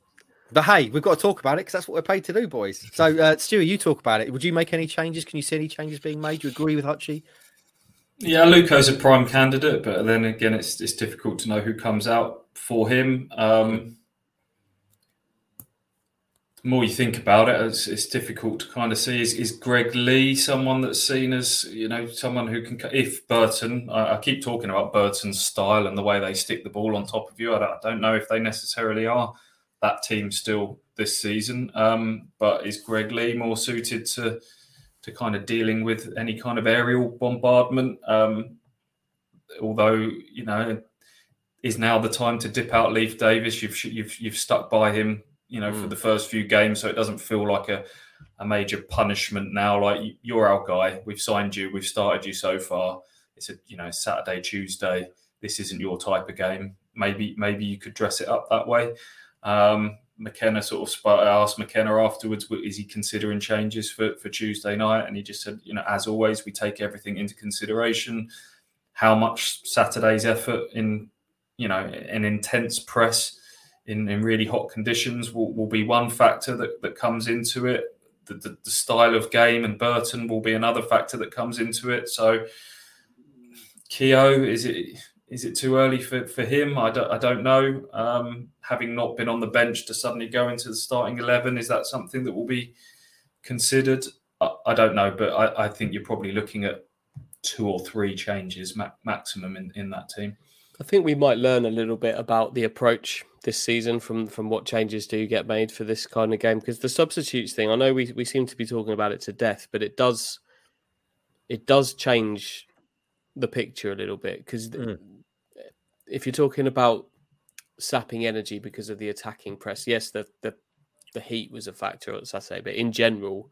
Speaker 1: but hey, we've got to talk about it because that's what we're paid to do, boys. So, uh, Stuart, you talk about it. Would you make any changes? Can you see any changes being made? Do you agree with Hutchie?
Speaker 3: Yeah, Luco's a prime candidate, but then again, it's it's difficult to know who comes out for him. Um, the more you think about it, it's, it's difficult to kind of see. Is, is Greg Leigh someone that's seen as you know someone who can? If Burton, I, I keep talking about Burton's style and the way they stick the ball on top of you. I don't, I don't know if they necessarily are that team still this season. Um, but is Greg Lee more suited to to kind of dealing with any kind of aerial bombardment? Um, although you know, is now the time to dip out Leif Davis? You've you've you've stuck by him, you know, mm. for the first few games, so it doesn't feel like a a major punishment now. Like you're our guy, we've signed you, we've started you so far. It's a you know Saturday, Tuesday. This isn't your type of game. Maybe maybe you could dress it up that way. Um, McKenna sort of I asked McKenna afterwards, is he considering changes for, for Tuesday night? And he just said, you know, as always, we take everything into consideration. How much Saturday's effort in, you know, an intense press in, in really hot conditions will, will be one factor that, that comes into it. The, the, the style of game and Burton will be another factor that comes into it. So, Keogh, is it is it too early for, for him? I don't, I don't know. Um, having not been on the bench to suddenly go into the starting 11, is that something that will be considered? I, I don't know, but I, I, think you're probably looking at two or three changes ma- maximum in, in that team.
Speaker 2: I think we might learn a little bit about the approach this season from from what changes do you get made for this kind of game because the substitutes thing I know we, we seem to be talking about it to death but it does it does change the picture a little bit because mm if you're talking about sapping energy because of the attacking press, yes, the the, the heat was a factor at Saturday, but in general,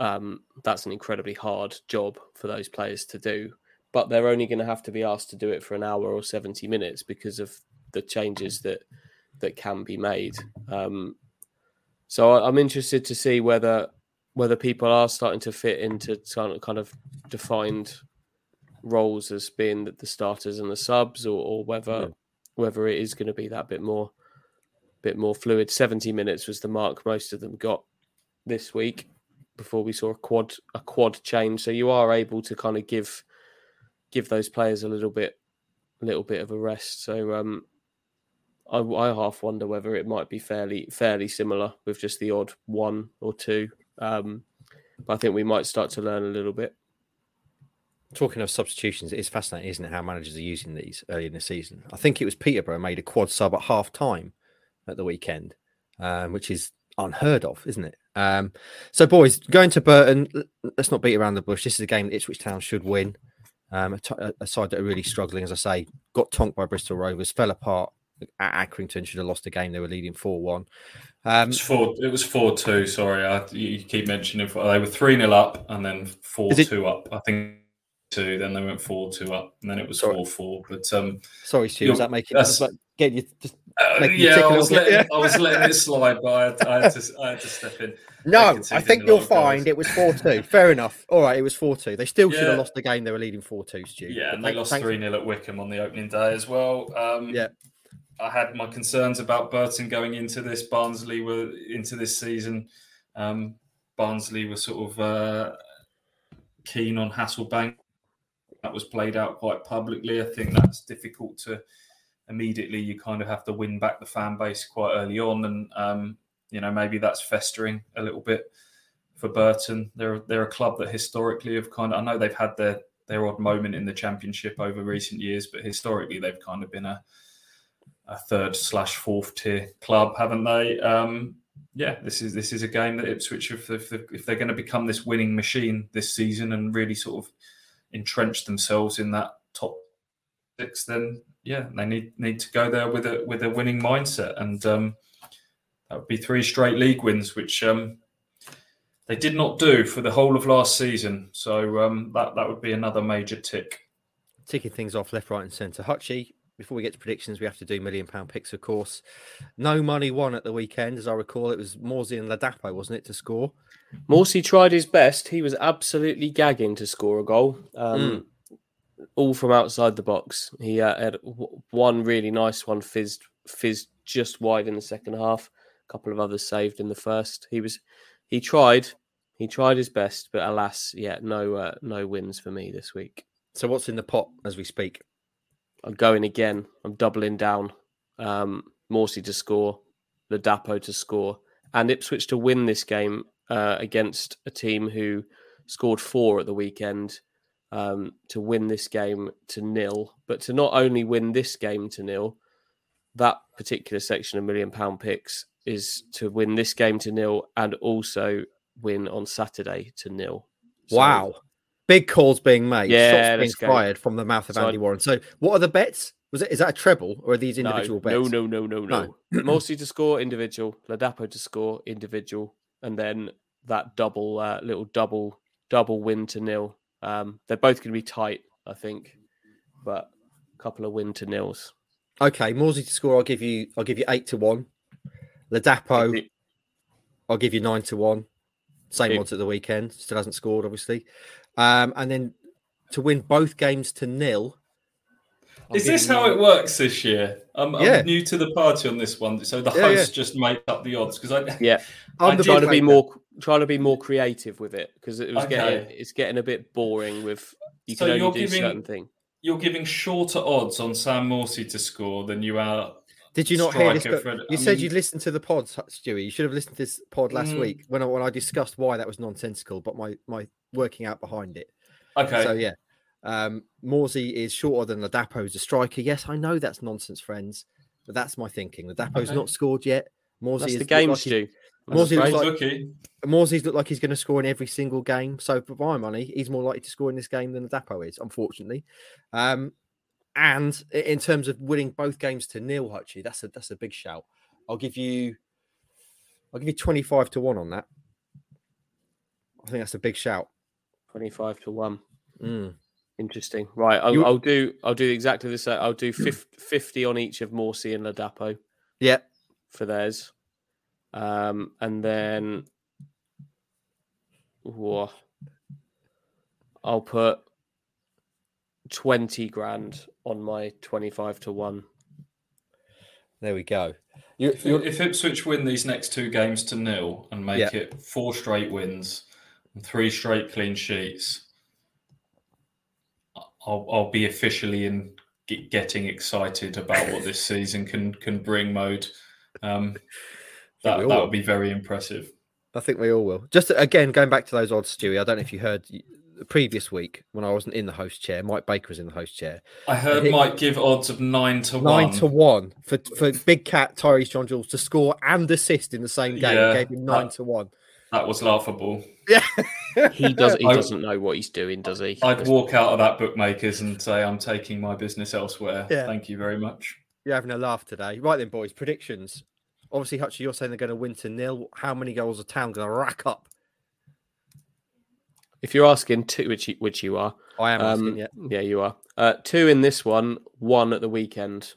Speaker 2: um, that's an incredibly hard job for those players to do. But they're only going to have to be asked to do it for an hour or seventy minutes because of the changes that that can be made. Um, so I'm interested to see whether whether people are starting to fit into kind of defined roles as being that the starters and the subs, or, or whether yeah. whether it is going to be that bit more bit more fluid. Seventy minutes was the mark most of them got this week before we saw a quad a quad change. So you are able to kind of give give those players a little bit a little bit of a rest. So um, I, I half wonder whether it might be fairly fairly similar with just the odd one or two. Um, but I think we might start to learn a little bit.
Speaker 1: Talking of substitutions, it is fascinating, isn't it, how managers are using these early in the season? I think it was Peterborough made a quad sub at half time at the weekend, um, which is unheard of, isn't it? Um, so, boys, going to Burton, let's not beat around the bush. This is a game that Ipswich Town should win. Um, a, t- a side that are really struggling, as I say, got tonked by Bristol Rovers, fell apart at Accrington, should have lost the game. They were leading 4 1.
Speaker 3: Um, it was four. It was four two. Sorry, I, you keep mentioning they were three 0 up and then four two up. I think two, then they went four two up, and then it was sorry. four four. But um,
Speaker 1: sorry, Stu, does that making? That's, like, get you just.
Speaker 3: Uh, yeah, I was, letting, yeah. I was letting it slide, but I had, I had, to, I had to step in.
Speaker 1: No, I think you'll find it was 4 2. Fair enough. All right, it was 4 2. They still should have lost the game. They were leading 4 2, Stu.
Speaker 3: Yeah, and they lost 3 0 at Wycombe on the opening day as well. Um,
Speaker 1: yeah.
Speaker 3: I had my concerns about Burton going into this. Barnsley were into this season. Um, Barnsley were sort of uh, keen on Hasselbaink that was played out quite publicly. I think that's difficult to immediately. You kind of have to win back the fan base quite early on, and um, you know maybe that's festering a little bit for Burton. They're they're a club that historically have kind of. I know they've had their their odd moment in the championship over recent years, but historically they've kind of been a a third slash fourth tier club, haven't they? Um, yeah, this is this is a game that Ipswich, if, if, if they're going to become this winning machine this season and really sort of entrench themselves in that top six, then yeah, they need need to go there with a with a winning mindset, and um, that would be three straight league wins, which um, they did not do for the whole of last season. So um, that that would be another major tick.
Speaker 1: Ticking things off left, right, and centre. Hutchie, before we get to predictions, we have to do million pound picks, of course. No money won at the weekend, as I recall. It was Morsy and Ladapo, wasn't it, to score?
Speaker 2: Morsy tried his best. He was absolutely gagging to score a goal, um, all from outside the box. He uh, had w- one really nice one fizzed, fizzed just wide in the second half. A couple of others saved in the first. He was, he tried, he tried his best, but alas, yeah, no, uh, no wins for me this week.
Speaker 1: So what's in the pot as we speak?
Speaker 2: I'm going again. I'm doubling down. Um, Morsy to score, Ladapo to score, and Ipswich to win this game uh, against a team who scored four at the weekend. Um, to win this game to nil, but to not only win this game to nil, that particular section of million pound picks is to win this game to nil and also win on Saturday to nil. So-
Speaker 1: wow. Big calls being made.
Speaker 2: Yeah,
Speaker 1: Shots being fired from the mouth of
Speaker 2: So
Speaker 1: Andy Warren. So what are the bets? Was it is that a treble or are these individual
Speaker 2: no,
Speaker 1: bets?
Speaker 2: No, no, no, no, no. Morsy to score individual, Ladapo to score individual, and then that double, uh, little double, double win to nil. Um, they're both going to be tight, I think, but a couple of win to nils.
Speaker 1: Okay, Morsy to score, I'll give you I'll give you eight to one. Ladapo, I'll give you nine to one. Same
Speaker 2: Big.
Speaker 1: odds at the weekend. Still hasn't scored, obviously. Um, and then to win both games to nil. I'll
Speaker 3: Is this how it works this year? I'm,
Speaker 1: Yeah.
Speaker 3: I'm new to the party on this one, so the
Speaker 1: Yeah, yeah.
Speaker 3: host just made up the odds because I
Speaker 2: Yeah,
Speaker 1: I'm
Speaker 3: I
Speaker 2: trying to be
Speaker 1: bookmaker.
Speaker 2: more, trying to be more creative with it because it was
Speaker 3: Okay.
Speaker 2: getting, it's getting a bit boring with you
Speaker 3: So
Speaker 2: can
Speaker 3: you're
Speaker 2: only do
Speaker 3: giving-
Speaker 2: certain thing.
Speaker 3: you're giving shorter odds on Sam Morsy to score than you are.
Speaker 1: Did you not hear this?
Speaker 3: striker Fred-
Speaker 1: You
Speaker 3: I
Speaker 1: said
Speaker 3: mean-
Speaker 1: you'd listened to the pod, Stewie. You should have listened to this pod last
Speaker 3: Mm.
Speaker 1: week when I, when I discussed why that was nonsensical, but my my working out behind it.
Speaker 3: Okay,
Speaker 1: So yeah, um, Morsy is shorter than Ladapo as a striker. Yes, I know that's nonsense, friends, but that's my thinking. Ladapo's
Speaker 3: Okay.
Speaker 1: not scored yet. Morsy
Speaker 2: That's
Speaker 1: is
Speaker 2: the
Speaker 1: looked
Speaker 2: game,
Speaker 1: like he's-
Speaker 2: Stu.
Speaker 1: Morsy looks like-
Speaker 3: bookie.
Speaker 1: Morsy's looked like he's going to score in every single game. So for my money, he's more likely to score in this game than Ladapo is, unfortunately. Um, and in terms of winning both games to nil, Hutchie, that's a that's a big shout. I'll give you, I'll give you twenty five to one on that. I think that's a big shout.
Speaker 2: twenty-five to one.
Speaker 1: Mm.
Speaker 2: Interesting. Right. I'll,
Speaker 1: You-
Speaker 2: I'll do. I'll do exactly the same. I'll do 50, 50 on each of Morsy and Ladapo
Speaker 1: Yeah,
Speaker 2: for theirs, um, and then whoa, I'll put twenty grand on my twenty-five to one.
Speaker 1: there we go. You,
Speaker 3: If,
Speaker 1: you're,
Speaker 3: if Ipswich win these next two games to nil and make
Speaker 1: Yeah.
Speaker 3: it four straight wins and three straight clean sheets, I'll, I'll be officially in get, getting excited about what this season can can bring. Mode um, that that would be very impressive.
Speaker 1: I think we all will. Just again, going back to those odds, Stewie. I don't know if you heard the previous week when I wasn't in the host chair. Mike Bacon was in the host chair.
Speaker 3: I heard
Speaker 1: hit-
Speaker 3: Mike give odds of nine to
Speaker 1: Nine
Speaker 3: one.
Speaker 1: to one for for Big Cat Tyreece John-Jules to score and assist in the same game.
Speaker 3: Yeah,
Speaker 1: gave him nine
Speaker 3: that-
Speaker 1: to one.
Speaker 3: That was laughable.
Speaker 1: Yeah,
Speaker 2: He does. He
Speaker 3: I-
Speaker 2: doesn't know what he's doing, does he?
Speaker 3: I'd walk out of that bookmakers and say I'm taking my business elsewhere.
Speaker 1: Yeah.
Speaker 3: Thank you very much.
Speaker 1: You're having a laugh today, right then, boys? Predictions. Obviously, Hutchie, you're saying they're going to win to nil. How many goals are Town going to rack up?
Speaker 2: If you're asking two, which you, which you are,
Speaker 1: I am asking.
Speaker 2: um,
Speaker 1: Yeah,
Speaker 2: yeah, you are. Uh, two in this one, one at the weekend.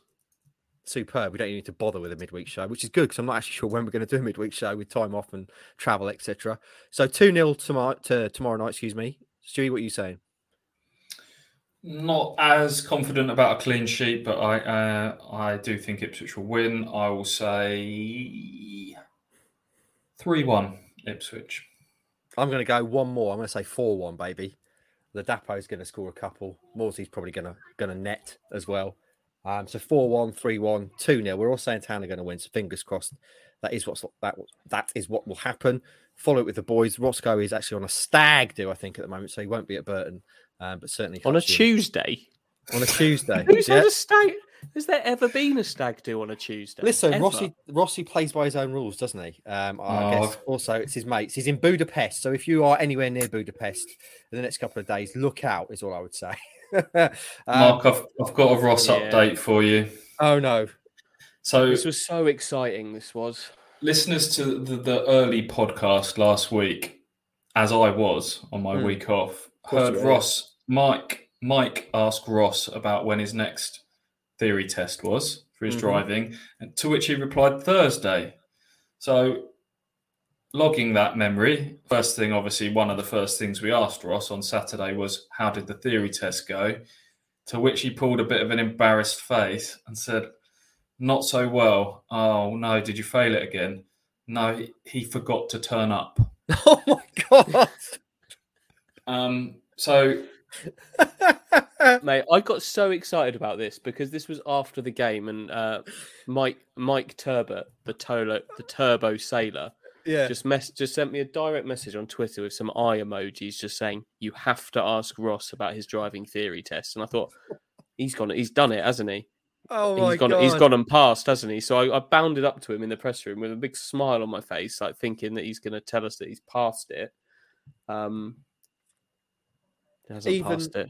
Speaker 1: Superb. We don't need to bother with a midweek show, which is good because I'm not actually sure when we're going to do a midweek show with time off and travel, etc. So two 0 tomorrow to tomorrow night. Excuse me, Stewie. What are you saying?
Speaker 3: Not as confident about a clean sheet, but I uh, I do think Ipswich will win. I will say three one Ipswich.
Speaker 1: I'm going to go one more. I'm going to say four one, baby. Ladapo's going to score a couple. Morsy's probably going to going to net as well. Um, so 4 1, 3 1, 2 0. We're all saying Town are going to win. So fingers crossed. That is what's that that is what will happen. Follow it with the boys. Roscoe is actually on a stag do, I think, at the moment, so he won't be at Burton. Um, but certainly
Speaker 2: On a
Speaker 1: Hutchie-
Speaker 2: Tuesday?
Speaker 1: on a Tuesday.
Speaker 2: Who's
Speaker 1: yeah.
Speaker 2: a stag? Has there ever been a stag do on a Tuesday?
Speaker 1: Listen,
Speaker 2: Ever?
Speaker 1: Rossi Rossi plays by his own rules, doesn't he? Um, I
Speaker 3: Oh.
Speaker 1: guess also it's his mates. He's in Budapest, so if you are anywhere near Budapest in the next couple of days, look out. Is all I would say. um,
Speaker 3: Mark, I've, I've got a Ross
Speaker 2: Yeah.
Speaker 3: update for you.
Speaker 1: oh no.
Speaker 3: So,
Speaker 2: This was so exciting. This was.
Speaker 3: listeners to the, the early podcast last week, as I was on my
Speaker 1: Hmm.
Speaker 3: week off,
Speaker 1: course
Speaker 3: heard. Ross, Mike, Mike ask Ross about when his next theory test was for his
Speaker 1: Mhm.
Speaker 3: driving, and to which he replied Thursday. So, logging that memory, first thing, obviously, one of the first things we asked Ross on Saturday was, How did the theory test go? To which he pulled a bit of an embarrassed face and said, Not so well. Oh, no, did you fail it again? No, he- he forgot to turn up.
Speaker 1: Oh my god.
Speaker 3: Um, so,
Speaker 2: Mate, I got so excited about this because this was after the game, and uh, Mike Mike Turbot, the Tolo, the Turbo Sailor,
Speaker 1: yeah.
Speaker 2: just mess just sent me a direct message on Twitter with some eye emojis, just saying you have to ask Ross about his driving theory test. And I thought he's gone, he's done it, hasn't he?
Speaker 1: Oh my
Speaker 2: He's gone,
Speaker 1: god.
Speaker 2: he's gone and passed, hasn't he? So I, I bounded up to him in the press room with a big smile on my face, like thinking that he's going to tell us that he's passed it. Um, he hasn't
Speaker 1: Even-
Speaker 2: passed it.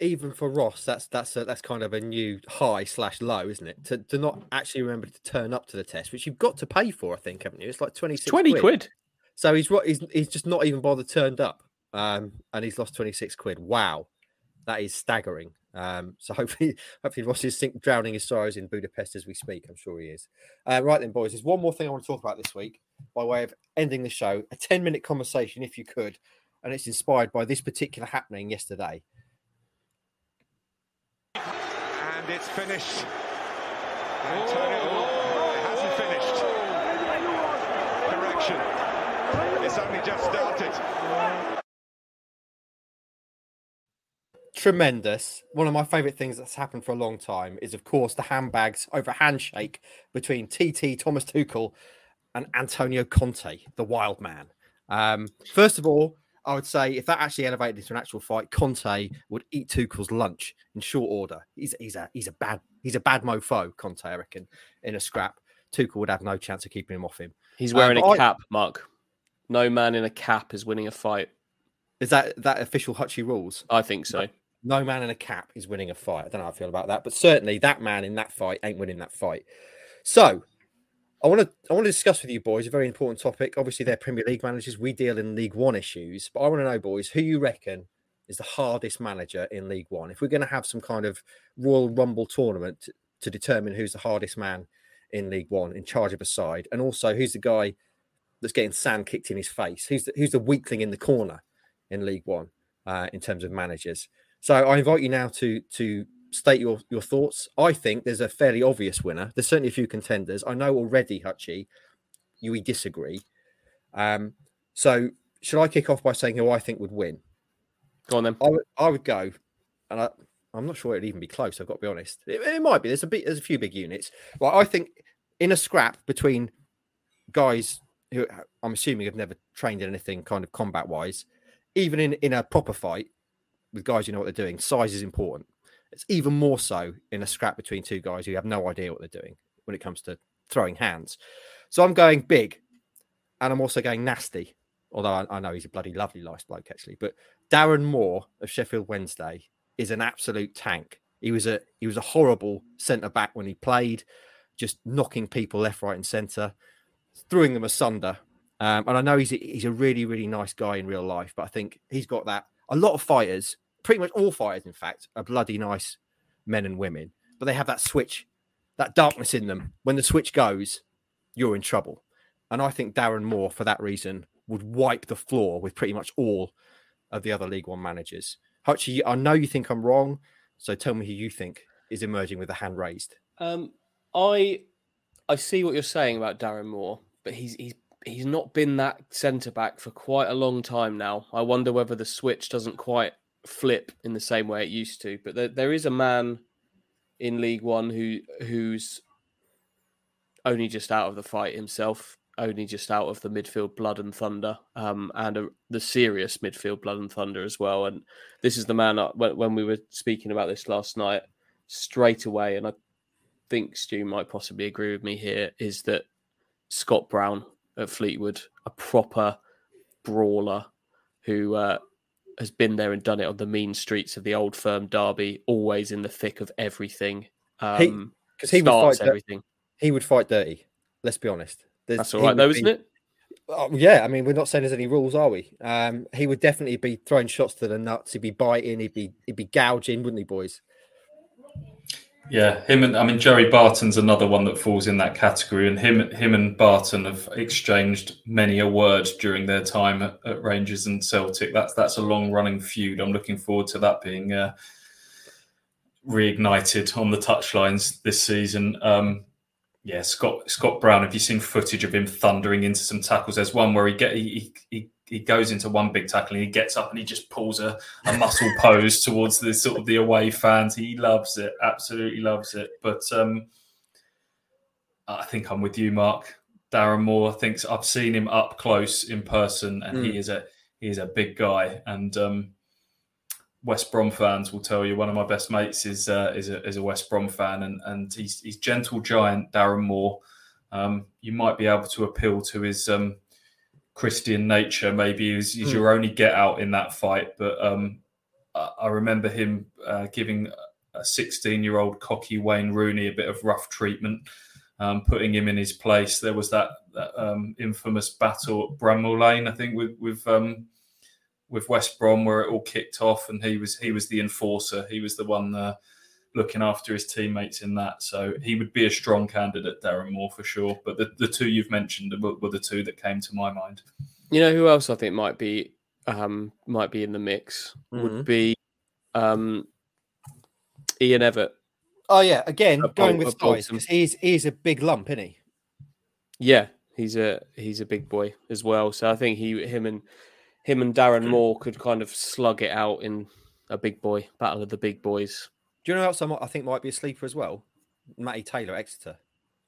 Speaker 1: Even for Ross, that's that's a, that's kind of a new high slash low, isn't it? To to not actually remember to turn up to the test, which you've got to pay for, I think, haven't you? It's like twenty six
Speaker 2: 20 quid.
Speaker 1: So he's what he's he's just not even bothered turned up, um, and he's lost twenty six quid. Wow, that is staggering. Um, so hopefully, hopefully Ross is sink, drowning his sorrows in Budapest as we speak. I'm sure he is. Uh, right then, boys, there's one more thing I want to talk about this week by way of ending the show. A ten minute conversation, if you could, and it's inspired by this particular happening yesterday.
Speaker 4: And it's finished. Antonio, oh, it hasn't finished. Correction. It's only just started.
Speaker 1: tremendous. One of my favourite things that's happened for a long time is, of course, the handbags over handshake between TT Thomas Tuchel and Antonio Conte, the wild man. Um, first of all, I would say if that actually elevated into an actual fight, Conte would eat Tuchel's lunch in short order. He's he's a he's a bad he's a bad mofo, Conte, I reckon, in a scrap. Tuchel would have no chance of keeping him off him.
Speaker 2: He's wearing
Speaker 1: um,
Speaker 2: a
Speaker 1: I-
Speaker 2: cap, Mark. No man in a cap is winning a fight.
Speaker 1: Is that that official Hutchie rules?
Speaker 2: I think so.
Speaker 1: no man in a cap is winning a fight. I don't know how I feel about that, but certainly that man in that fight ain't winning that fight. So I want to I want to discuss with you boys a very important topic. Obviously, they're Premier League managers. We deal in League One issues, but I want to know, boys, who you reckon is the hardest manager in League One? If we're going to have some kind of Royal Rumble tournament to, determine who's the hardest man in League One in charge of a side, and also who's the guy that's getting sand kicked in his face, who's the, who's the weakling in the corner in League One uh, in terms of managers. So I invite you now to to state your your thoughts. I think there's a fairly obvious winner. There's certainly a few contenders. I know already, Hutchie, you we disagree. Um, so should I kick off by saying who I think would win?
Speaker 2: Go on then.
Speaker 1: I would I would go, and I, I'm not sure it'd even be close. I've got to be honest. It, it might be. There's a bit. There's a few big units. Well, I think in a scrap between guys who I'm assuming have never trained in anything kind of combat wise, even in in a proper fight with guys who know what they're doing, size is important. It's even more so in a scrap between two guys who have no idea what they're doing when it comes to throwing hands. So I'm going big, and I'm also going nasty. Although I, I know he's a bloody lovely, nice bloke actually, but Darren Moore of Sheffield Wednesday is an absolute tank. He was a he was a horrible centre back when he played, just knocking people left, right, and centre, throwing them asunder. Um, and I know he's a, he's a really really nice guy in real life, but I think he's got that. A lot of fighters, pretty much all fighters, in fact, are bloody nice men and women, but they have that switch, that darkness in them. When the switch goes, you're in trouble. And I think Darren Moore, for that reason, would wipe the floor with pretty much all of the other League One managers. Hutchie, I know you think I'm wrong, so tell me who you think is emerging with a hand raised.
Speaker 2: Um, I I see what you're saying about Darren Moore, but he's he's he's not been that centre back for quite a long time now. I wonder whether the switch doesn't quite flip in the same way it used to. But there, there is a man in League One who who's only just out of the fight himself, only just out of the midfield blood and thunder, um, and a, the serious midfield blood and thunder as well. And this is the man uh, when, when we were speaking about this last night, straight away, and I think Stu might possibly agree with me here, is that Scott Brown at Fleetwood, a proper brawler who uh, has been there and done it on the mean streets of the old firm derby, always in the thick of everything. Um,
Speaker 1: Because he, would
Speaker 2: starts everything.
Speaker 1: he would fight dirty. Let's be honest. There's-
Speaker 2: That's all
Speaker 1: he
Speaker 2: right, though,
Speaker 1: would
Speaker 2: isn't it?
Speaker 1: Oh, yeah, I mean, we're not saying there's any rules, are we? Um, he would definitely be throwing shots to the nuts. He'd be biting. He'd be he'd be gouging, wouldn't he, boys?
Speaker 3: Yeah, him and I mean Joey Barton's another one that falls in that category, and him him and Barton have exchanged many a word during their time at, at Rangers and Celtic. That's that's a long running feud. I'm looking forward to that being uh, reignited on the touchlines this season. Um, yeah, Scott Scott Brown. Have you seen footage of him thundering into some tackles? There's one where he get he he, he goes into one big tackle and he gets up and he just pulls a, a muscle pose towards the sort of the away fans. He loves it, absolutely loves it. But um, I think I'm with you, Mark. Darren Moore thinks I've seen him up close in person, and he is a he is a big guy. And um, West Brom fans will tell you one of my best mates is uh, is a is a West Brom fan, and and he's he's gentle giant Darren Moore. Um, you might be able to appeal to his um, Christian nature. Maybe is, he's
Speaker 1: Hmm.
Speaker 3: your only get out in that fight. But um, I, I remember him uh, giving a 16 year old cocky Wayne Rooney a bit of rough treatment, um, putting him in his place. There was that, that um, infamous battle at Bramall Lane, I think, with with um, with West Brom where it all kicked off, and he was he was the enforcer. He was the one uh, looking after his teammates in that. So he would be a strong candidate, Darren Moore for sure. But the, the two you've mentioned were, were the two that came to my mind.
Speaker 2: You know who else I think might be um, might be in the mix
Speaker 1: Mhm.
Speaker 2: would be um, Ian Evatt.
Speaker 1: Oh yeah, again
Speaker 2: At
Speaker 1: going
Speaker 2: Bol-
Speaker 1: with
Speaker 2: at Bolton.
Speaker 1: size because he's he's a big lump, isn't he?
Speaker 2: Yeah, he's a he's a big boy as well. So I think he him and him and Darren Moore could kind of slug it out in a big boy battle of the big boys.
Speaker 1: Do you know who else I, might, I think might be a sleeper as well? Matty Taylor, Exeter.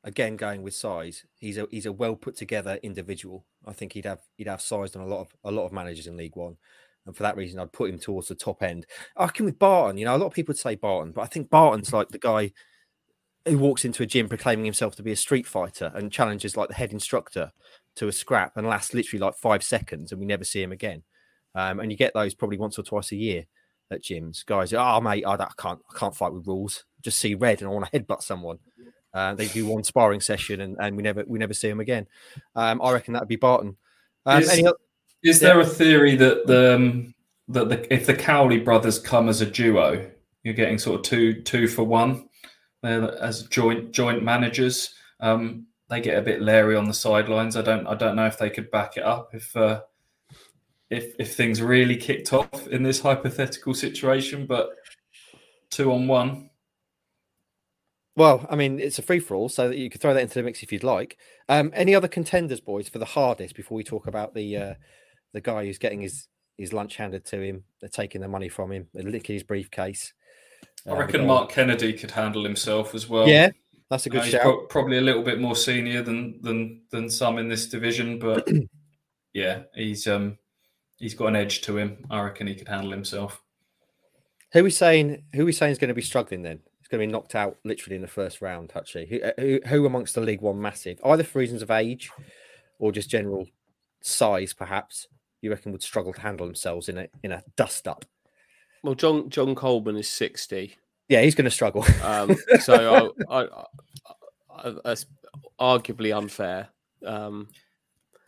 Speaker 1: Again, going with size, he's a he's a well put together individual. I think he'd have he'd have size on a lot of a lot of managers in League One, and for that reason, I'd put him towards the top end. I can with Barton, you know, a lot of people would say Barton, but I think Barton's like the guy who walks into a gym proclaiming himself to be a street fighter and challenges like the head instructor to a scrap and lasts literally like five seconds, and we never see him again. Um, and you get those probably once or twice a year at gyms. Guys, oh mate, I, I can't, I can't fight with rules. Just see red and I want to headbutt someone. Uh, they do one sparring session and, and we never, we never see them again. Um, I reckon that'd be Barton. Um,
Speaker 3: Is-
Speaker 1: any oth-
Speaker 3: Is there a theory that the um, that the, if the Cowley brothers come as a duo, you're getting sort of two two for one They're as joint joint managers? Um, they get a bit leery on the sidelines. I don't I don't know if they could back it up if uh, if if things really kicked off in this hypothetical situation. But two on one,
Speaker 1: well, I mean, it's a free for all, so that you could throw that into the mix if you'd like. Um, any other contenders, boys, for the hardest before we talk about the uh, the guy who's getting his his lunch handed to him? They're taking the money from him. They're licking his briefcase.
Speaker 3: I
Speaker 1: Uh,
Speaker 3: reckon Mark Kennedy could handle himself as well.
Speaker 1: Yeah, that's a
Speaker 3: Uh,
Speaker 1: good
Speaker 3: he's
Speaker 1: shout.
Speaker 3: pro- probably a little bit more senior than than than some in this division, but yeah, he's um he's got an edge to him. I reckon he could handle himself.
Speaker 1: Who we saying? Who we saying is going to be struggling then? He's going to be knocked out literally in the first round. Hutchie, who, uh, who, who amongst the League One massive, either for reasons of age or just general size, perhaps you reckon would struggle to handle themselves in a in a dust up.
Speaker 2: Well, John John Coleman is sixty,
Speaker 1: Yeah, he's going to struggle.
Speaker 2: um, so I, I, I, I, that's arguably unfair. Um,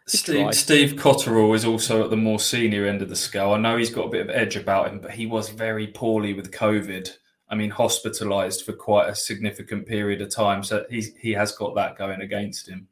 Speaker 3: Steve,
Speaker 2: right.
Speaker 3: Steve Cotterill is also at the more senior end of the scale. I know he's got a bit of edge about him, but he was very poorly with COVID. I mean, hospitalised for quite a significant period of time, so he's he has got that going against him.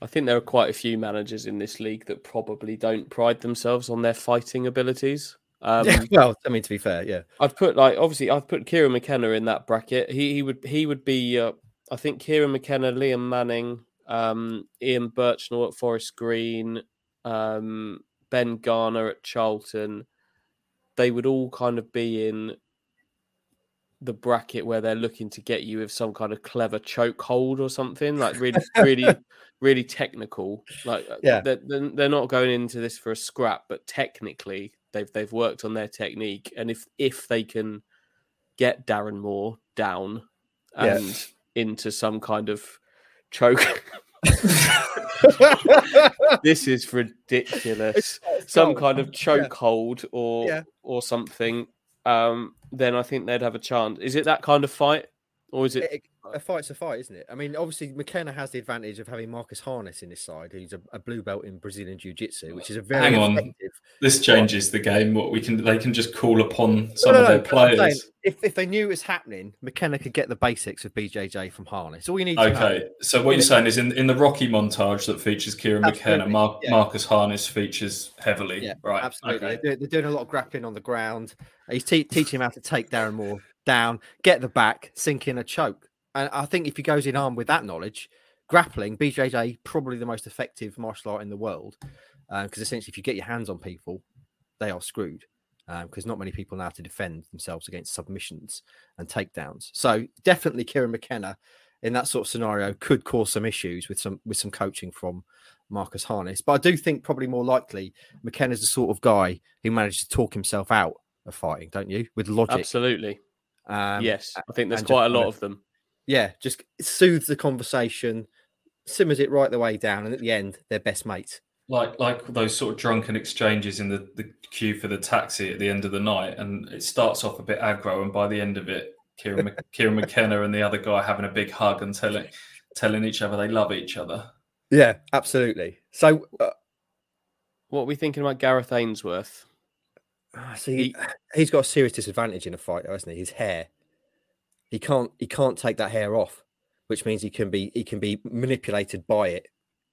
Speaker 2: I think there are quite a few managers in this league that probably don't pride themselves on their fighting abilities. Um,
Speaker 1: yeah, well, I mean to be fair, yeah,
Speaker 2: I've put like obviously I've put Kieran McKenna in that bracket. He he would he would be uh, I think Kieran McKenna, Liam Manning, um, Ian Burchnall at Forest Green, um, Ben Garner at Charlton. They would all kind of be in the bracket where they're looking to get you with some kind of clever choke hold or something like really really really technical like uh,
Speaker 1: Yeah.
Speaker 2: they're, they're not going into this for a scrap but technically they've they've worked on their technique and if if they can get Darren Moore down
Speaker 1: Yeah.
Speaker 2: and into some kind of choke this is ridiculous.
Speaker 1: It's
Speaker 2: Some
Speaker 1: gold.
Speaker 2: kind of chokehold or
Speaker 1: Yeah.
Speaker 2: or something. Um, then I think they'd have a chance. Is it that kind of fight, or is it?
Speaker 1: It- a fight's a fight, isn't it? I mean, obviously, McKenna has the advantage of having Marcus Harness in his side, who's a, a blue belt in Brazilian Jiu Jitsu, which is a very
Speaker 3: Hang on. This changes the game. What we can they can just call upon some
Speaker 1: No,
Speaker 3: of their
Speaker 1: no, I'm saying,
Speaker 3: players.
Speaker 1: if, if they knew it was happening, McKenna could get the basics of BJJ from Harness. All you need to know.
Speaker 3: Okay, so what you're saying is in, in the Rocky montage that features Kieran McKenna, Mar-
Speaker 1: yeah.
Speaker 3: Marcus Harness features heavily.
Speaker 1: Yeah,
Speaker 3: right.
Speaker 1: Absolutely.
Speaker 3: Okay.
Speaker 1: They're, doing, they're doing a lot of grappling on the ground. He's te- teaching him how to take Darren Moore down, get the back, sink in a choke. And I think if he goes in armed with that knowledge, grappling, BJJ, probably the most effective martial art in the world. Uh, because essentially, if you get your hands on people, they are screwed. Um, because not many people know how to defend themselves against submissions and takedowns. So definitely, Kieran McKenna in that sort of scenario could cause some issues with some with some coaching from Marcus Harness. But I do think probably more likely McKenna's the sort of guy who manages to talk himself out of fighting, don't you? With logic.
Speaker 2: Absolutely.
Speaker 1: Um,
Speaker 2: yes, I think there's quite a lot
Speaker 1: of-
Speaker 2: of them.
Speaker 1: Yeah, just soothes the conversation, simmers it right the way down, and at the end, they're best mates.
Speaker 3: Like like those sort of drunken exchanges in the, the queue for the taxi at the end of the night, and it starts off a bit aggro, and by the end of it, Kieran, Kieran McKenna and the other guy having a big hug and telling telling each other they love each other.
Speaker 1: Yeah, absolutely. So, uh,
Speaker 2: What are we thinking about Gareth Ainsworth?
Speaker 1: Ah, see, he's got a serious disadvantage in a fight, though, hasn't he? His hair. He can't. He can't take that hair off, which means he can be. He can be manipulated by it.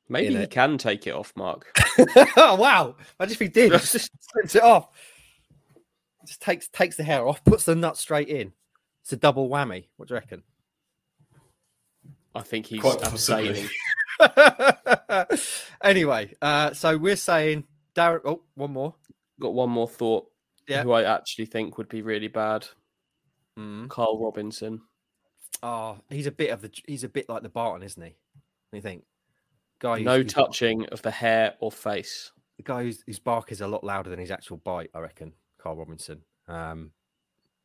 Speaker 2: Maybe
Speaker 1: know-
Speaker 2: he can take it off, Mark.
Speaker 1: oh wow! Imagine if he did. Just slips it off. Just takes takes the hair off, puts the nut straight in. It's a double whammy. What do you reckon?
Speaker 2: I think he's
Speaker 3: Quite possibly.
Speaker 2: abseiling.
Speaker 1: anyway, uh, so we're saying Darren. Oh, one more.
Speaker 2: Got one more thought.
Speaker 1: Yeah.
Speaker 2: Who I actually think would be really bad.
Speaker 1: Mm.
Speaker 2: Karl Robinson.
Speaker 1: Oh, he's a bit of the. He's a bit like the Barton, isn't he? You think? Guy,
Speaker 2: No
Speaker 1: who's
Speaker 2: touching of the hair or face.
Speaker 1: the guy whose, whose bark is a lot louder than his actual bite. I reckon. Karl Robinson. Um,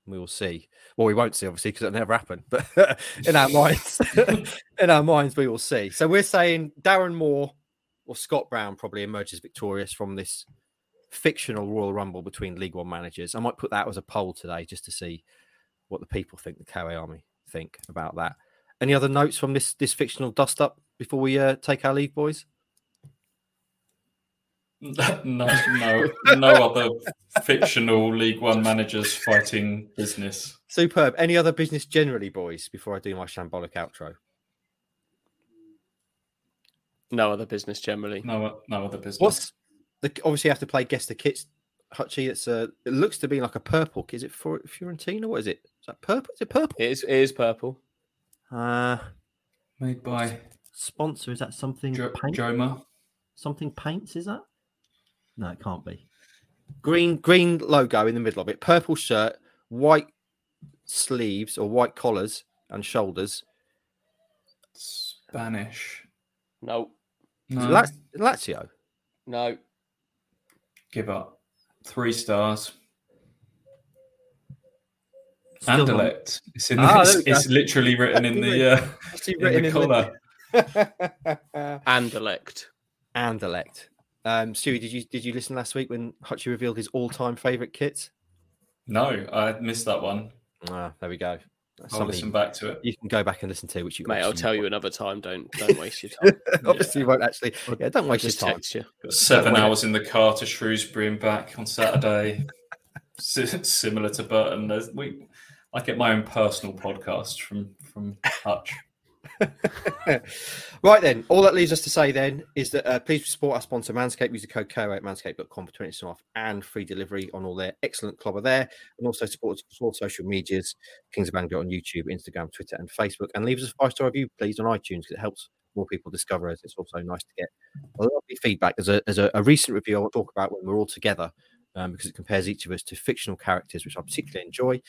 Speaker 1: we will see. Well, we won't see obviously because it'll never happen. But in our minds, in our minds, we will see. So we're saying Darren Moore or Scott Brown probably emerges victorious from this fictional Royal Rumble between League One managers. I might put that as a poll today just to see what the people think, the KOA Army think about that. Any other notes from this this fictional dust up before we uh, take our leave, boys?
Speaker 3: no, no, no other fictional League One managers fighting business.
Speaker 1: Superb. Any other business generally, boys, before I do my shambolic outro?
Speaker 2: No other business generally.
Speaker 3: No, no other business.
Speaker 1: What's the obviously you have to play guess the kits, Hutchie. It's a it looks to be like a purple. Is it for Fiorentina? What is it? Is that purple? Is it purple?
Speaker 2: It is, it is purple.
Speaker 1: Uh
Speaker 3: made by
Speaker 1: sponsor, is that something
Speaker 3: jo-
Speaker 1: paint?
Speaker 3: Joma?
Speaker 1: Something paints, is that? No, it can't be. Green green logo in the middle of it, purple shirt, white sleeves or white collars and shoulders.
Speaker 3: Spanish.
Speaker 2: No,
Speaker 1: Is
Speaker 3: No,
Speaker 1: Lazio.
Speaker 2: no.
Speaker 3: Give up. Three stars.
Speaker 1: Still not-
Speaker 3: Anderlecht. It's in.
Speaker 1: Ah,
Speaker 3: it's, it's literally written in the uh, in
Speaker 1: written
Speaker 3: the
Speaker 1: in
Speaker 3: collar.
Speaker 1: the
Speaker 2: And elect.
Speaker 1: and elect. Um, Stewie, did you did you listen last week when Hutchie revealed his all time favourite kits?
Speaker 3: No, I missed that one.
Speaker 1: Ah, there we go. That's
Speaker 3: I'll listen back to it.
Speaker 1: you can go back and listen to, it, which you
Speaker 2: Mate, I'll
Speaker 1: obviously
Speaker 2: tell you another time. Don't don't waste your time.
Speaker 1: obviously, you won't actually. Yeah, don't
Speaker 2: I'll
Speaker 1: waste your time.
Speaker 2: text you.
Speaker 3: Seven
Speaker 1: Wait.
Speaker 3: hours in the car to Shrewsbury and back on Saturday. Si- Similar to Burton, there's, we. I get my own personal podcast from from Hutch.
Speaker 1: right then, all that leaves us to say then is that uh, please support our sponsor Manscaped. Use the code KO at manscaped.com for 20% off and free delivery on all their excellent clobber there. And also support us all social medias, Kings of Anglia on YouTube, Instagram, Twitter, and Facebook. And leave us a five star review, please, on iTunes because it helps more people discover us. It's also nice to get a feedback. There's a, there's a, a recent review I want to talk about when we're all together um, because it compares each of us to fictional characters, which I particularly enjoy.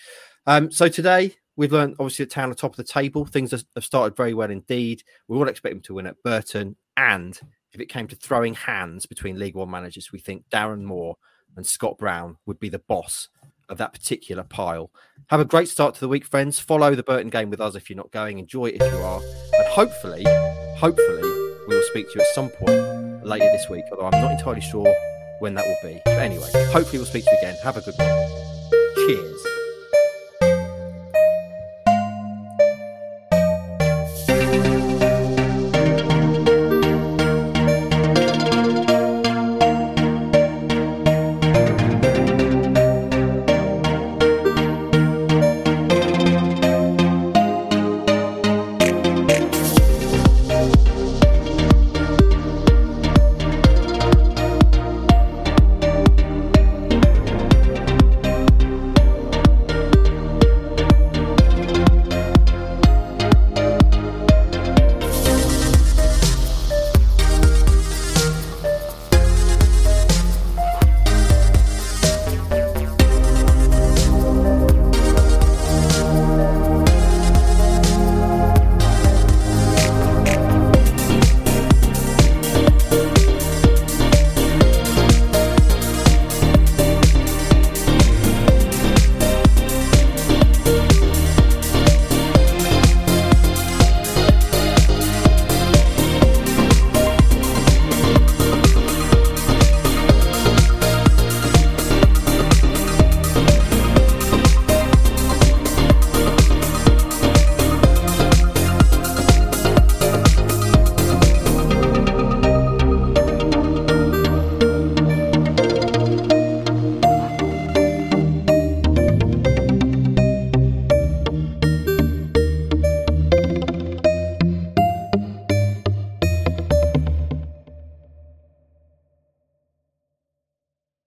Speaker 1: Um, so today we've learned obviously that town at top of the table. Things have have started very well indeed. We all expect them to win at Burton. And if it came to throwing hands between League One managers, we think Darren Moore and Scott Brown would be the boss of that particular pile. Have a great start to the week, friends. Follow the Burton game with us if you're not going. Enjoy it if you are. And hopefully, hopefully, we will speak to you at some point later this week, although I'm not entirely sure when that will be. But anyway, hopefully we'll speak to you again. Have a good one. Cheers.